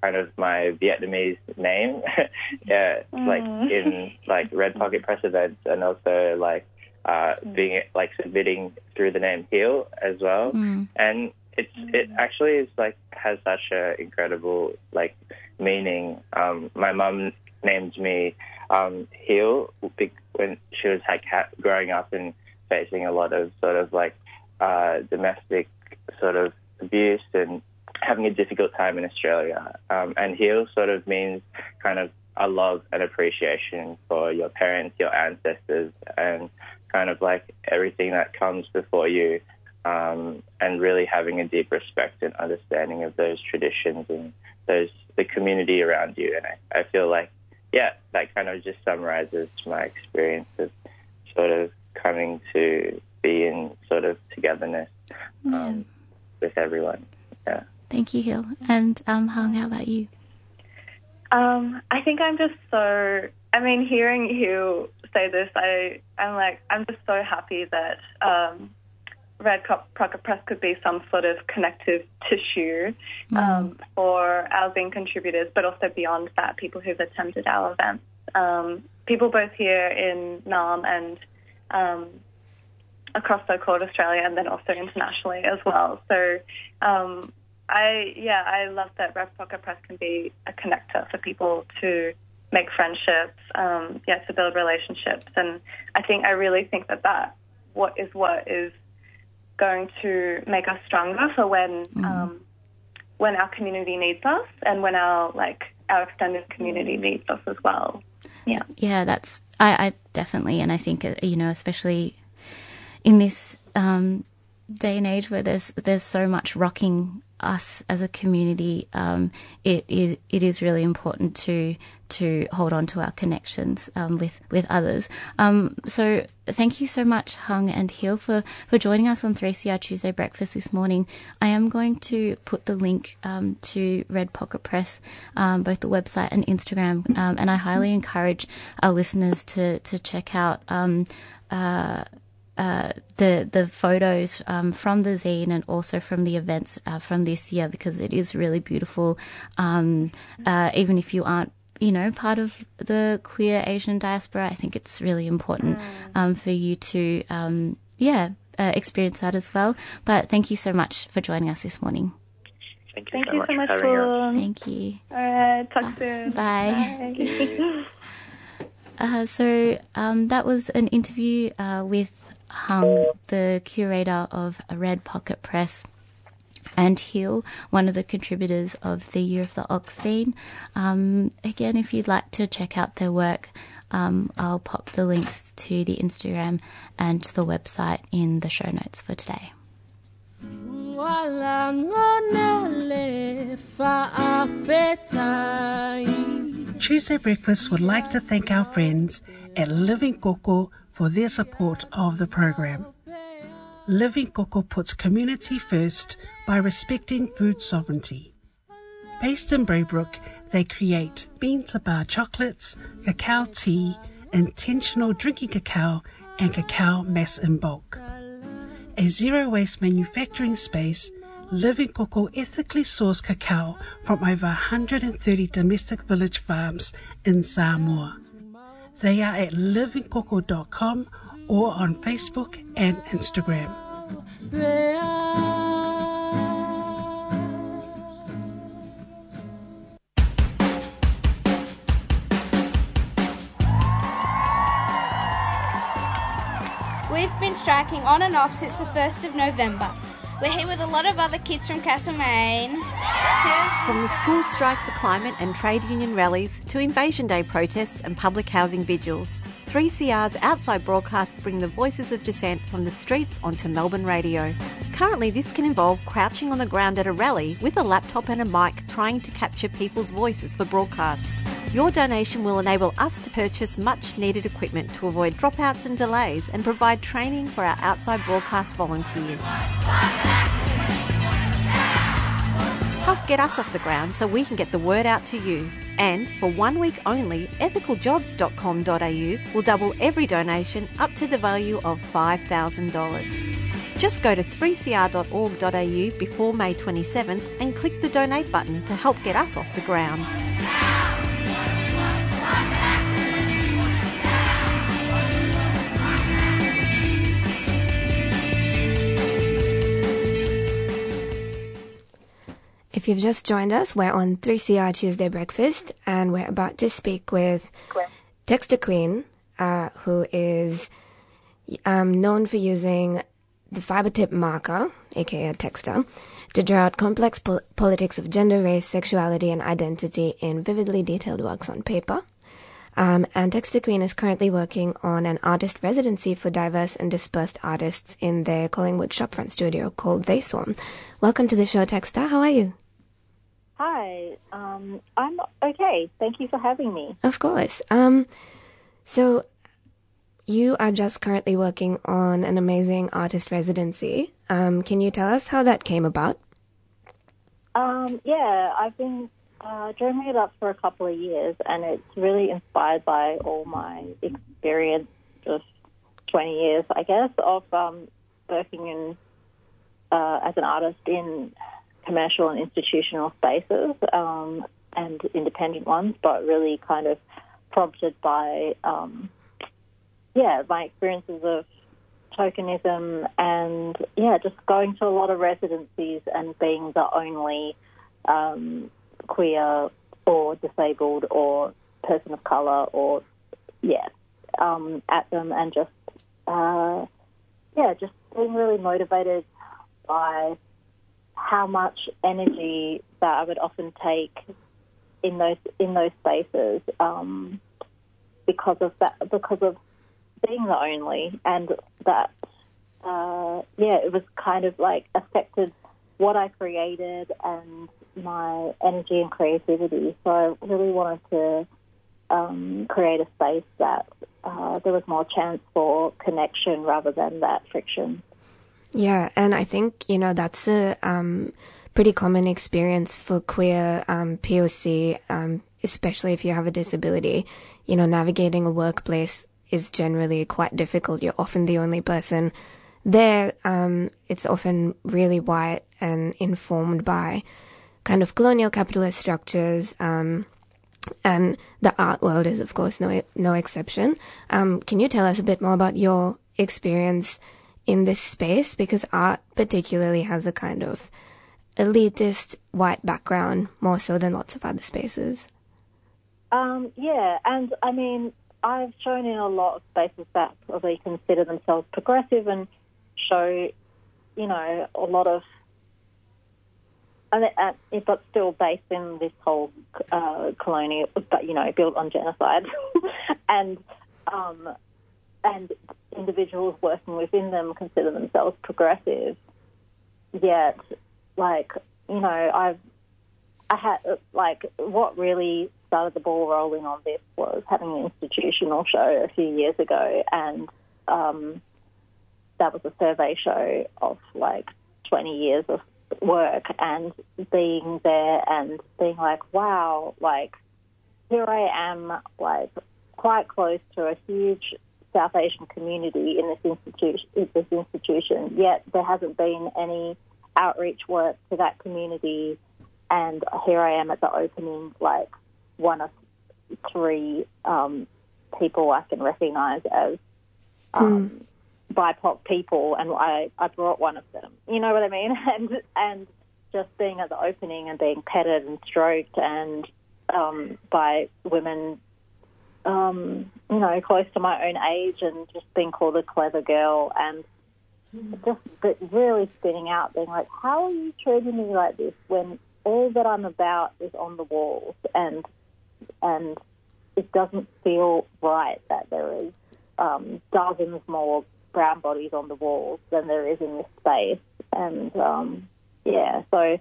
kind of my Vietnamese name, yeah, like in like Red Pocket Press events, and also like uh, being like submitting through the name Heel as well. Mm. And it's it actually is like has such a incredible like meaning. Um, my mum named me um, Heel be- when she was like growing up and facing a lot of sort of like uh, domestic sort of abuse and having a difficult time in Australia. Um, and Heel sort of means kind of a love and appreciation for your parents, your ancestors, and kind of like everything that comes before you. Um, and really having a deep respect and understanding of those traditions and those the community around you. And I, I feel like, yeah, that kind of just summarizes my experience of sort of coming to be in sort of togetherness um, with everyone. Yeah. Thank you, Hill. And um, Hung, how about you? Um, I think I'm just so. I mean, hearing you say this, I I'm like I'm just so happy that um, Red Pocket Press could be some sort of connective tissue um, for our Zine contributors, but also beyond that, people who've attended our events. Um, people both here in Naarm and um, across so-called Australia, and then also internationally as well. So. Um, I yeah, I love that Red Pocket Press can be a connector for people to make friendships, um, yeah, to build relationships, and I think I really think that that what is what is going to make us stronger for when um, when our community needs us and when our like our extended community needs us as well. Yeah. Yeah, that's I, I definitely, and I think uh, you know, especially in this um, day and age where there's there's so much rocking us as a community, um, it is it is really important to to hold on to our connections um, with with others. Um, so thank you so much, Hung and Hill, for for joining us on 3CR Tuesday Breakfast this morning. I am going to put the link um, to Red Pocket Press, um, both the website and Instagram, um, and I highly encourage our listeners to to check out. Uh, uh, the the photos um, from the zine and also from the events uh, from this year because it is really beautiful. Um, uh, even if you aren't, you know, part of the queer Asian diaspora, I think it's really important um, for you to, um, yeah, uh, experience that as well. But thank you so much for joining us this morning. Thank you, Thank you so much, for us. Thank you. All right, talk soon. Bye. Bye. Uh, so um, that was an interview uh, with Hung, the curator of Red Pocket Press, and Hill, one of the contributors of the Year of the Ox Zine. Um, again, if you'd like to check out their work, um, I'll pop the links to the Instagram and the website in the show notes for today. Ooh, wala ngonele faafetai. Tuesday Breakfast would like to thank our friends at Living Coco for their support of the program. Living Coco puts community first by respecting food sovereignty. Based in Braybrook, they create bean to bar chocolates, cacao tea, intentional drinking cacao, and cacao mass in bulk. A zero waste manufacturing space, Living Coco ethically sourced cacao from over 130 domestic village farms in Samoa. They are at livingcoco.com or on Facebook and Instagram. We've been striking on and off since the 1st of November. We're here with a lot of other kids from Castlemaine. From the school strike for climate and trade union rallies to Invasion Day protests and public housing vigils, 3CR's outside broadcasts bring the voices of dissent from the streets onto Melbourne radio. Currently, this can involve crouching on the ground at a rally with a laptop and a mic trying to capture people's voices for broadcast. Your donation will enable us to purchase much needed equipment to avoid dropouts and delays and provide training for our outside broadcast volunteers. Help get us off the ground so we can get the word out to you. And for one week only, ethicaljobs.com.au will double every donation up to the value of $5,000. Just go to 3cr.org.au before May 27th and click the donate button to help get us off the ground. If you've just joined us, we're on 3CR Tuesday Breakfast, and we're about to speak with Texta Queen, uh, who is um, known for using the fiber tip marker, aka Texta, to draw out complex pol- politics of gender, race, sexuality, and identity in vividly detailed works on paper. Um, and Texta Queen is currently working on an artist residency for diverse and dispersed artists in their Collingwood shopfront studio called They Swarm. Welcome to the show, Texta. How are you? Hi, um, I'm okay. Thank you for having me. Of course. Um, so you are just currently working on an amazing artist residency. Um, can you tell us how that came about? Um, yeah, I've been uh, dreaming it up for a couple of years, and it's really inspired by all my experience of 20 years, I guess, of um, working in uh, as an artist in commercial and institutional spaces um, and independent ones, but really kind of prompted by, um, yeah, my experiences of tokenism and, yeah, just going to a lot of residencies and being the only um, queer or disabled or person of colour or, yeah, um, at them and just, uh, yeah, just being really motivated by how much energy that I would often take in those in those spaces um, because of that because of being the only and that uh, yeah it was kind of like affected what I created and my energy and creativity so I really wanted to um, create a space that uh, there was more chance for connection rather than that friction. Yeah, and I think, you know, that's a um, pretty common experience for queer um, POC, um, especially if you have a disability. You know, navigating a workplace is generally quite difficult. You're often the only person there. Um, it's often really white and informed by kind of colonial capitalist structures. Um, and the art world is, of course, no no exception. Um, can you tell us a bit more about your experience in this space? Because art, particularly, has a kind of elitist white background more so than lots of other spaces. Um, yeah, and I mean, I've shown in a lot of spaces that probably consider themselves progressive and show, you know, a lot of, and it, but still based in this whole uh, colonial, but you know, built on genocide, and um, and individuals working within them consider themselves progressive. yet, like you know, I've I had like what really started the ball rolling on this was having an institutional show a few years ago, and um, that was a survey show of like 20 years of work, and being there and being like, wow, like here I am, like quite close to a huge South Asian community in this institution. In this institution, yet there hasn't been any outreach work to that community, and here I am at the opening, like one of three um, people I can recognise as um, BIPOC people, and I, I brought one of them. You know what I mean? And and just being at the opening and being petted and stroked and um, by women, um, you know, close to my own age, and just being called a clever girl, and just really spinning out, being like, how are you treating me like this when all that I'm about is on the walls, and and it doesn't feel right that there is um, dozens more brown bodies on the walls than there is in this space. And um, yeah, so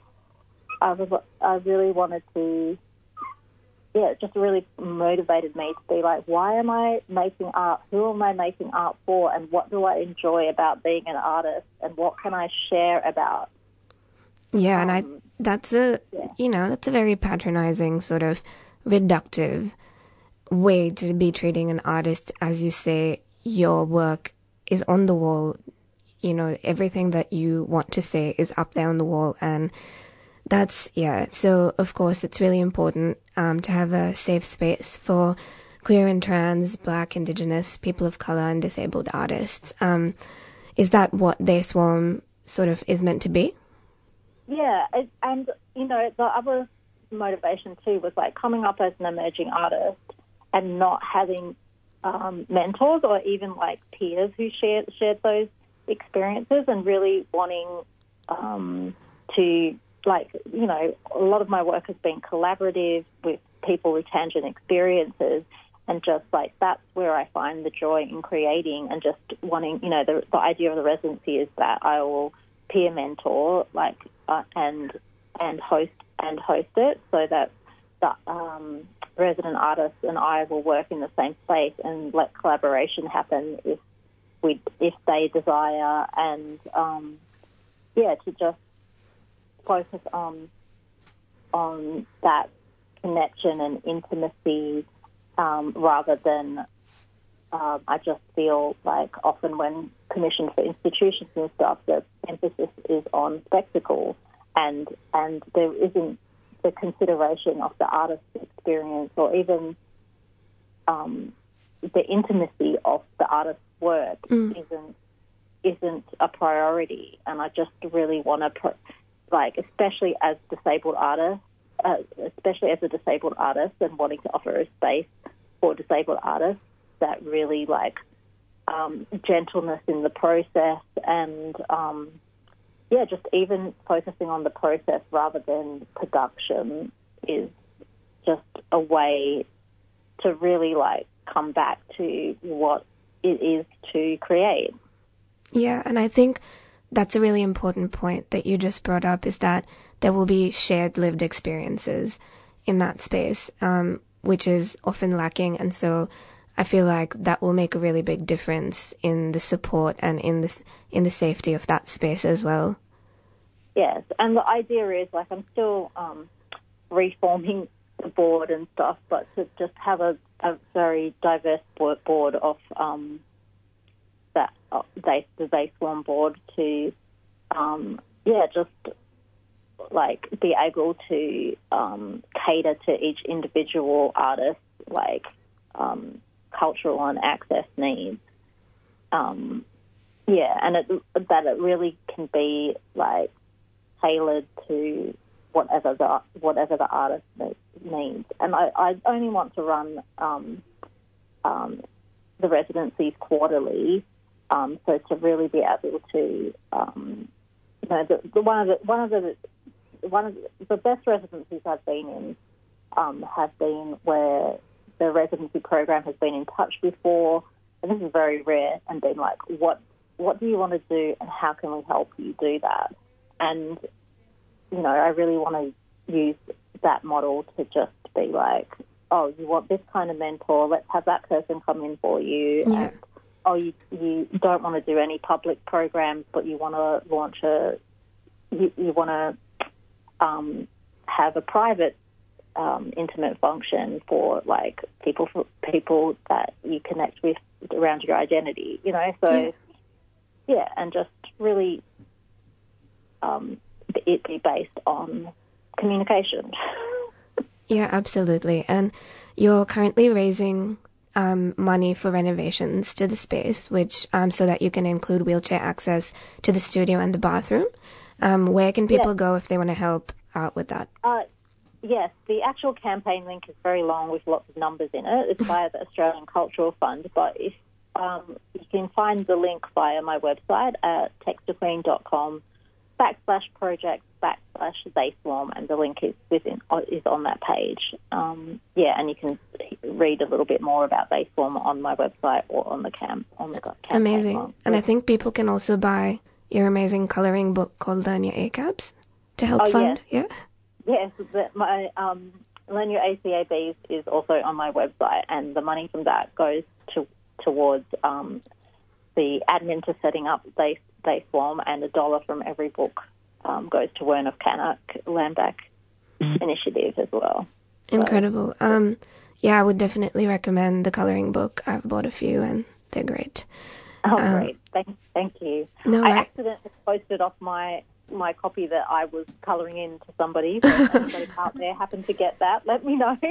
I was I really wanted to yeah, it just really motivated me to be like, why am I making art? Who am I making art for? And what do I enjoy about being an artist? And what can I share about? Yeah, and I um, that's a you know that's a very patronizing sort of reductive way to be treating an artist as you say your work is on the wall you know everything that you want to say is up there on the wall and that's yeah so of course it's really important um, to have a safe space for queer and trans black indigenous people of color and disabled artists. Um, is that what they swarm sort of is meant to be? Yeah, and you know the other motivation too was like coming up as an emerging artist and not having um, mentors or even like peers who shared shared those experiences and really wanting um, to like you know a lot of my work has been collaborative with people with tangent experiences and just like that's where I find the joy in creating and just wanting you know the the idea of the residency is that I will peer mentor like uh, and and host and host it so that the um, resident artists and I will work in the same space and let collaboration happen if we if they desire and um, yeah to just focus on on that connection and intimacy um, rather than um, I just feel like often when commissioned for institutions and stuff, the emphasis is on spectacle, and and there isn't the consideration of the artist's experience or even um, the intimacy of the artist's work isn't isn't a priority. And I just really want to, pro- like, especially as disabled artists, uh, especially as a disabled artist and wanting to offer a space for disabled artists that really like um, gentleness in the process and um, yeah, just even focusing on the process rather than production is just a way to really like come back to what it is to create. Yeah, and I think that's a really important point that you just brought up is that there will be shared lived experiences in that space, um, which is often lacking. And so I feel like that will make a really big difference in the support and in the, in the safety of that space as well. Yes, and the idea is like I'm still um, reforming the board and stuff, but to just have a, a very diverse board, board of um, they the they swarm board to um, yeah just like be able to um, cater to each individual artist like um, cultural and access needs. Um, yeah, and it, that it really can be like tailored to whatever the whatever the artist needs. And I, I only want to run um, um, the residencies quarterly, um, so to really be able to, um, you know, the, the one of the one of the one of the, the best residencies I've been in um, have been where the residency program has been in touch before, and this is very rare, and been like, what what do you want to do, and how can we help you do that? and you know, I really want to use that model to just be like, oh, you want this kind of mentor? Let's have that person come in for you. Yeah. And, oh, you you don't want to do any public programs, but you want to launch a, you, you want to um, have a private um, intimate function for like people for people that you connect with around your identity. You know, so Yeah. yeah, and just really um, it be based on communication. Yeah, absolutely. And you're currently raising um, money for renovations to the space, which um, so that you can include wheelchair access to the studio and the bathroom. Um, where can people Yeah. go if they want to help out with that? Uh, yes, the actual campaign link is very long with lots of numbers in it. It's via the Australian Cultural Fund, but if um, you can find the link via my website at textaqueen.com backslash project backslash they swarm, and the link is within is on that page. Um, yeah, and you can read a little bit more about they swarm on my website or on the camp on the campaign. Amazing. And I think people can also buy your amazing coloring book called Learn Your ACABs to help Oh, fund. Yeah. Yes, my um, Learn Your ACABs is also on my website, and the money from that goes to towards um, the admin to setting up they they form, and a dollar from every book um, goes to Wern of Cannock Land Back initiative as well. Incredible. Um, yeah, I would definitely recommend the coloring book. I've bought a few and they're great. Oh, Um, great! Thank, thank you. No, I I- accidentally posted off my my copy that I was colouring in to somebody. So if anybody out there happened to get that, let me know.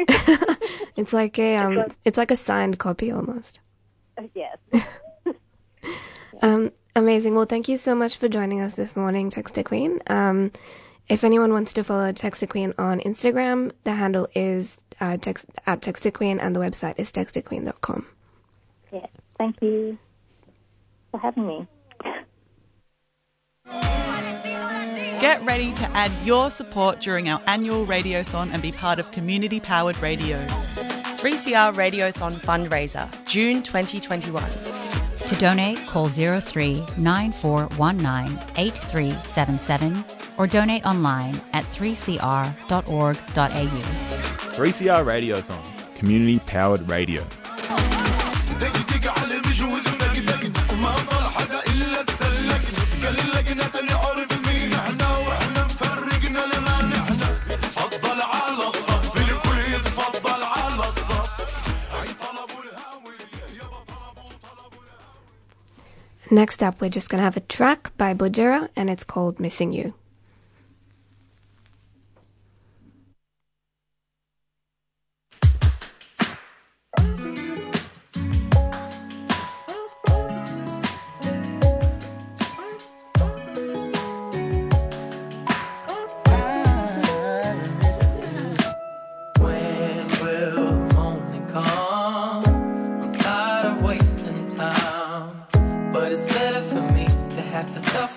It's like a um, it's like a signed copy almost. yes. Um, amazing. Well, thank you so much for joining us this morning, Texta Queen. Um, if anyone wants to follow Texta Queen on Instagram, the handle is uh, text, at Texta Queen and the website is textaqueen.com. Yeah. Thank you for having me. Get ready to add your support during our annual Radiothon and be part of community powered radio. 3CR Radiothon fundraiser, June 2021. To donate, call 03 9419 8377 or donate online at 3cr.org.au. 3CR Radiothon, community powered radio. Next up, we're just going to have a track by Bojera and it's called Missing You.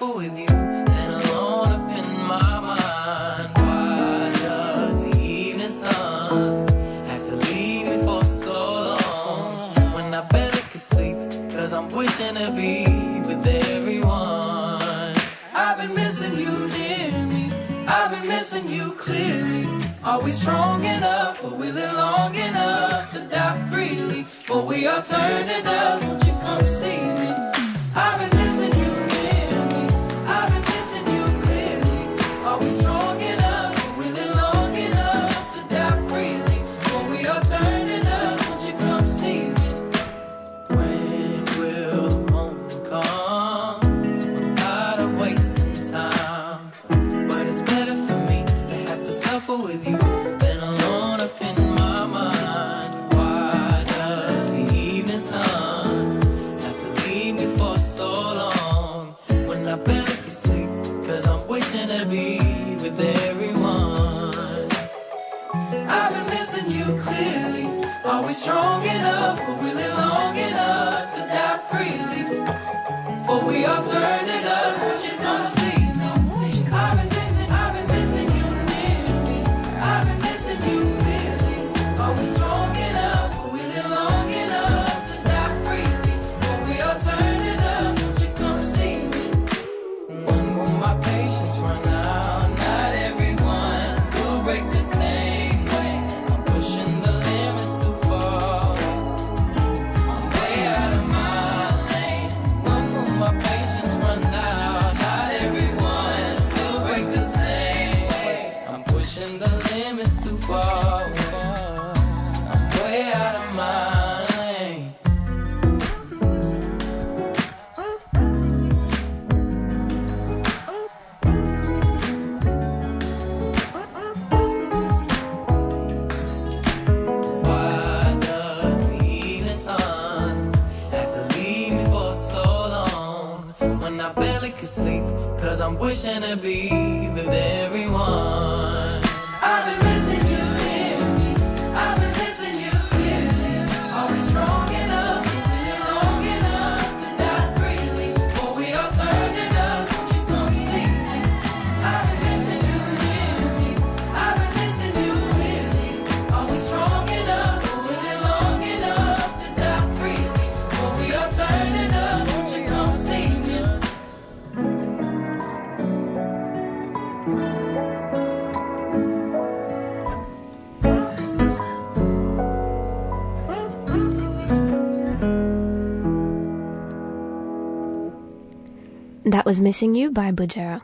Have with you than alone up in my mind. Why does the evening sun have to leave me for so long? When I barely can sleep, cause I'm wishing to be with everyone. I've been missing you near me. I've been missing you clearly. Are we strong enough or will it long enough to die freely? For we are turned to dust, won't you come see That was Missing You by Bujera.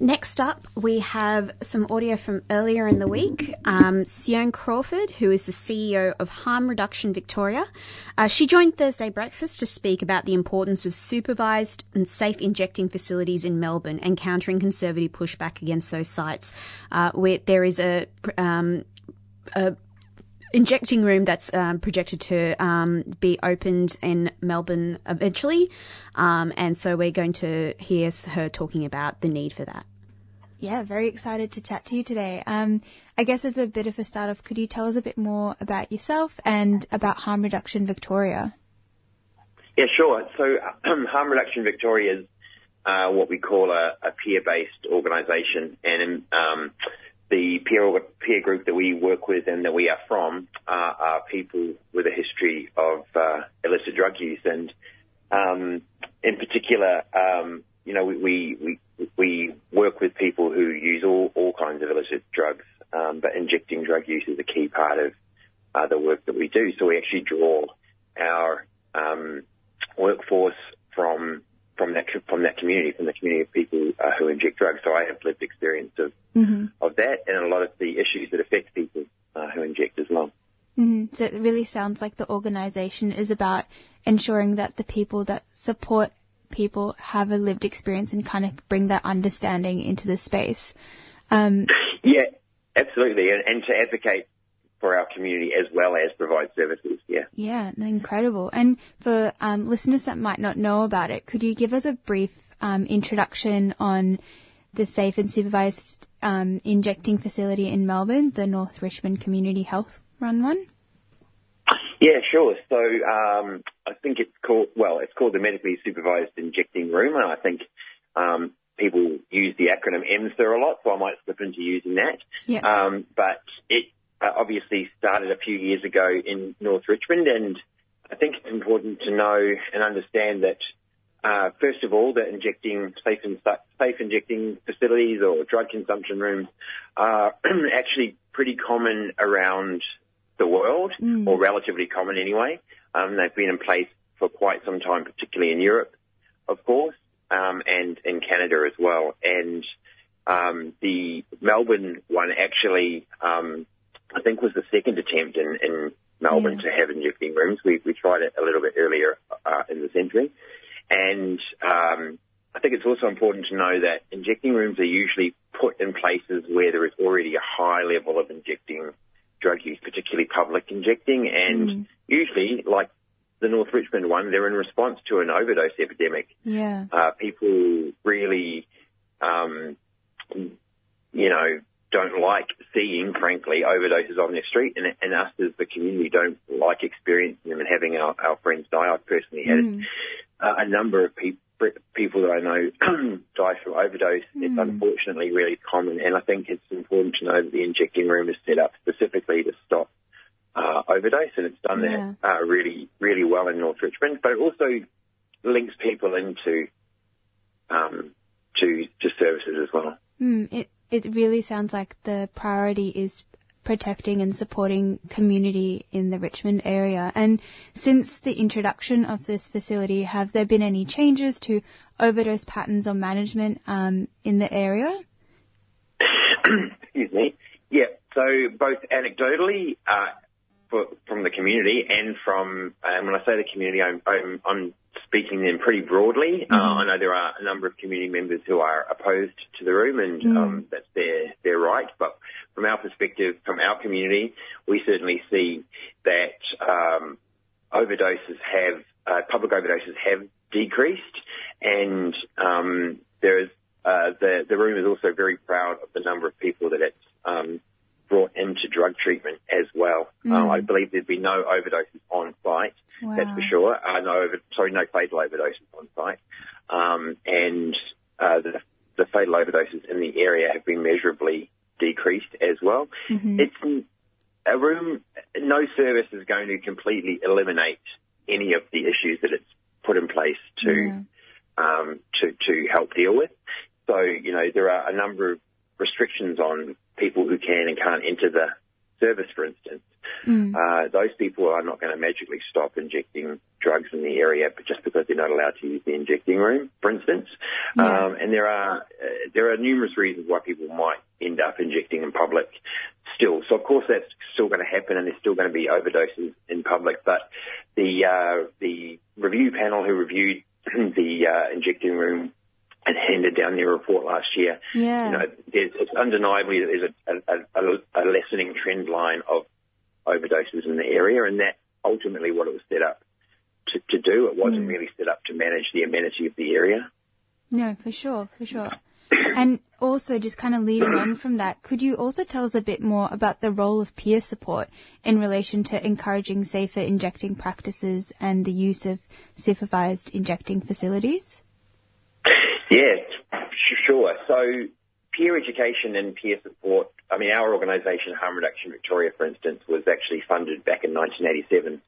Next up, we have some audio from earlier in the week. Um, Sione Crawford, who is the CEO of Harm Reduction Victoria, uh, she joined Thursday Breakfast to speak about the importance of supervised and safe injecting facilities in Melbourne and countering conservative pushback against those sites, uh, where there is a, um, a injecting room that's um, projected to um, be opened in Melbourne eventually. Um, and so we're going to hear her talking about the need for that. Yeah, very excited to chat to you today. Um, I guess as a bit of a start off, could you tell us a bit more about yourself and about Harm Reduction Victoria? Yeah, sure. So Harm Reduction Victoria is uh, what we call a, a peer-based organisation, and um, the peer peer group that we work with and that we are from uh, are people with a history of uh, illicit drug use, and um, in particular, um, you know, we, we we work with people who use all all kinds of illicit drugs, um, but injecting drug use is a key part of uh, the work that we do. So we actually draw our um, workforce from from that from that community, from the community of people uh, who inject drugs. So I have lived experience of Mm-hmm. of that and a lot of the issues that affect people uh, who inject as well. hmm So it really sounds like the organisation is about ensuring that the people that support people have a lived experience and kind of bring that understanding into the space. Um, Yeah, absolutely, and, and to advocate for our community as well as provide services. Yeah. yeah, incredible. And for um, listeners that might not know about it, could you give us a brief um, introduction on the safe and supervised um, injecting facility in Melbourne, the North Richmond Community Health Run one? Yeah, sure. So um, I think it's called well, it's called the medically supervised injecting room, and I think um, people use the acronym MSIR a lot, so I might slip into using that. Yeah. Um, but it uh, obviously started a few years ago in North Richmond, and I think it's important to know and understand that. Uh, first of all, that injecting safe and safe injecting facilities or drug consumption rooms are actually pretty common around the world, or relatively common anyway. Um, they've been in place for quite some time, particularly in Europe, of course, um, and in Canada as well. And um, the Melbourne one actually, um, I think, was the second attempt in, in Melbourne to have injecting rooms. We, we tried it a little bit earlier uh, in the century. And um, I think it's also important to know that injecting rooms are usually put in places where there is already a high level of injecting drug use, particularly public injecting, and usually, like the North Richmond one, they're in response to an overdose epidemic. Yeah. Uh, people really, um, you know, don't like seeing, frankly, overdoses on their street, and, and us as the community don't like experiencing them and having our, our friends die. I've personally had Mm. uh, a number of people people that I know die from overdose. It's unfortunately really common, and I think it's important to know that the injecting room is set up specifically to stop uh, overdose, and it's done Yeah. that uh, really, really well in North Richmond. But it also links people into um, to to services as well. Hmm, it it really sounds like the priority is protecting and supporting community in the Richmond area. And since the introduction of this facility, have there been any changes to overdose patterns or management um, in the area? Excuse me. Yeah. So both anecdotally uh, for, from the community and from, and when I say the community, I'm, I'm, I'm speaking them pretty broadly. Uh, I know there are a number of community members who are opposed to the room, and Mm. um, that's their their right. But from our perspective, from our community, we certainly see that um, overdoses have uh, public overdoses have decreased, and um, there is uh, the the room is also very proud of the number of people that it's um, brought into drug treatment as well. Mm. I believe there'd be no overdoses on site. That's for sure. Uh, no, over, sorry, no fatal overdoses on site, um, and uh, the, the fatal overdoses in the area have been measurably decreased as well. Mhm. It's a room. No service is going to completely eliminate any of the issues that it's put in place to um, to to help deal with. So you know there are a number of restrictions on people who can and can't enter the service, for instance. Mm. Uh, those people are not going to magically stop injecting drugs in the area, but just because they're not allowed to use the injecting room, for instance. Yeah. Um, and there are uh, there are numerous reasons why people might end up injecting in public still. So of course that's still going to happen, and there's still going to be overdoses in public. But the uh, the review panel who reviewed the uh, injecting room and handed down their report last year Yeah. you know, there's, it's undeniably that there's a, a, a, a lessening trend line of overdoses in the area, and that ultimately what it was set up to, to do. It wasn't Mm. really set up to manage the amenity of the area. No, for sure, for sure. And also, just kind of leading on from that, could you also tell us a bit more about the role of peer support in relation to encouraging safer injecting practices and the use of supervised injecting facilities? Yeah, sure. So peer education and peer support. I mean, our organisation, Harm Reduction Victoria, for instance, was actually funded back in 1987,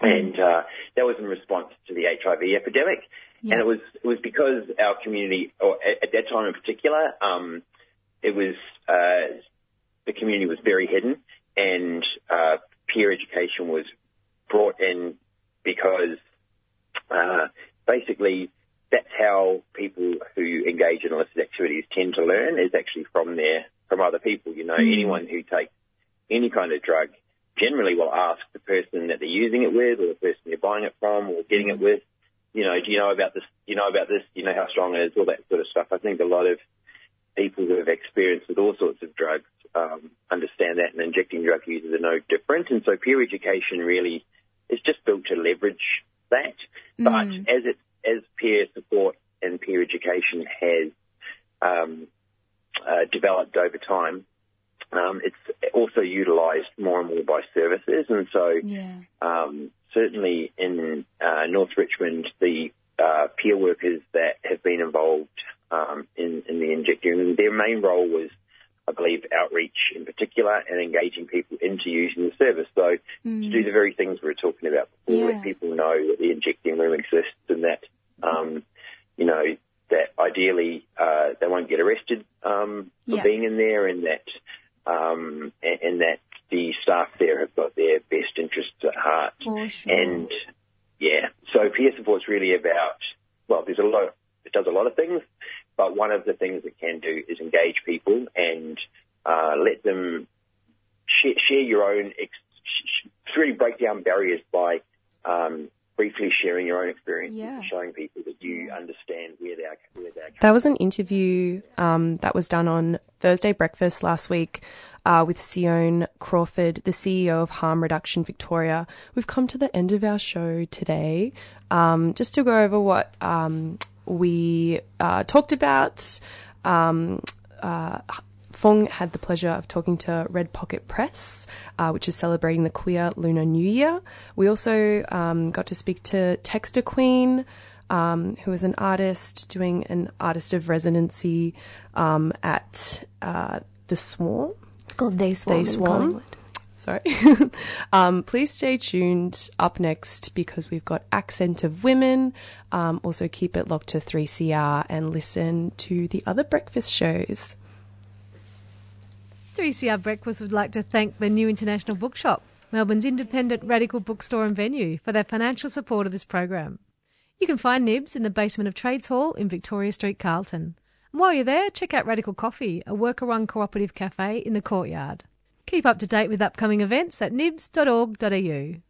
and uh, that was in response to the HIV epidemic. Yeah. And it was it was because our community, or at, at that time in particular, um, it was uh, the community was very hidden, and uh, peer education was brought in because uh, basically that's how people who engage in illicit activities tend to learn is actually from their from other people. You know, Mm. anyone who takes any kind of drug generally will ask the person that they're using it with or the person they're buying it from or getting it with, you know, do you know about this? Do you know about this? Do you know how strong it is? All that sort of stuff. I think a lot of people who have experience with all sorts of drugs um, understand that, and injecting drug users are no different. And so peer education really is just built to leverage that. But Mm. as it as peer support and peer education has um, uh, developed over time, um, it's also utilised more and more by services, and so Yeah. um, certainly in uh, North Richmond, the uh, peer workers that have been involved um, in, in the injecting their main role was, I believe, outreach in particular and engaging people into using the service. So to do the very things we were talking about before, Yeah. let people know that the injecting room exists and that, um, you know, that ideally uh, they won't get arrested um, for Yeah. being in there and that um, and, and that the staff there have got their best interests at heart. For sure. And yeah, so peer support's really about well, there's a lot. It does a lot of things, but one of the things it can do is engage people and uh, let them share, share your own. Ex- really break down barriers by um, briefly sharing your own experience and showing people that you understand where they're where they're That was an interview um, that was done on Thursday Breakfast last week uh, with Sione Crawford, the CEO of Harm Reduction Victoria. We've come to the end of our show today. Um, just to go over what um, we uh, talked about. Um, uh, Fong had the pleasure of talking to Red Pocket Press, uh, which is celebrating the queer Lunar New Year. We also um, got to speak to Texta Queen, um, who is an artist doing an artist of residency um, at uh, the Swarm. It's called They Swarm. They Swarm. Sorry. um, please stay tuned up next because we've got Accent of Women. Um, also, keep it locked to 3CR and listen to the other breakfast shows. 3CR Breakfast would like to thank the New International Bookshop, Melbourne's independent radical bookstore and venue, for their financial support of this program. You can find Nibs in the basement of Trades Hall in Victoria Street, Carlton. And while you're there, check out Radical Coffee, a worker-run cooperative cafe in the courtyard. Keep up to date with upcoming events at nibs.org.au.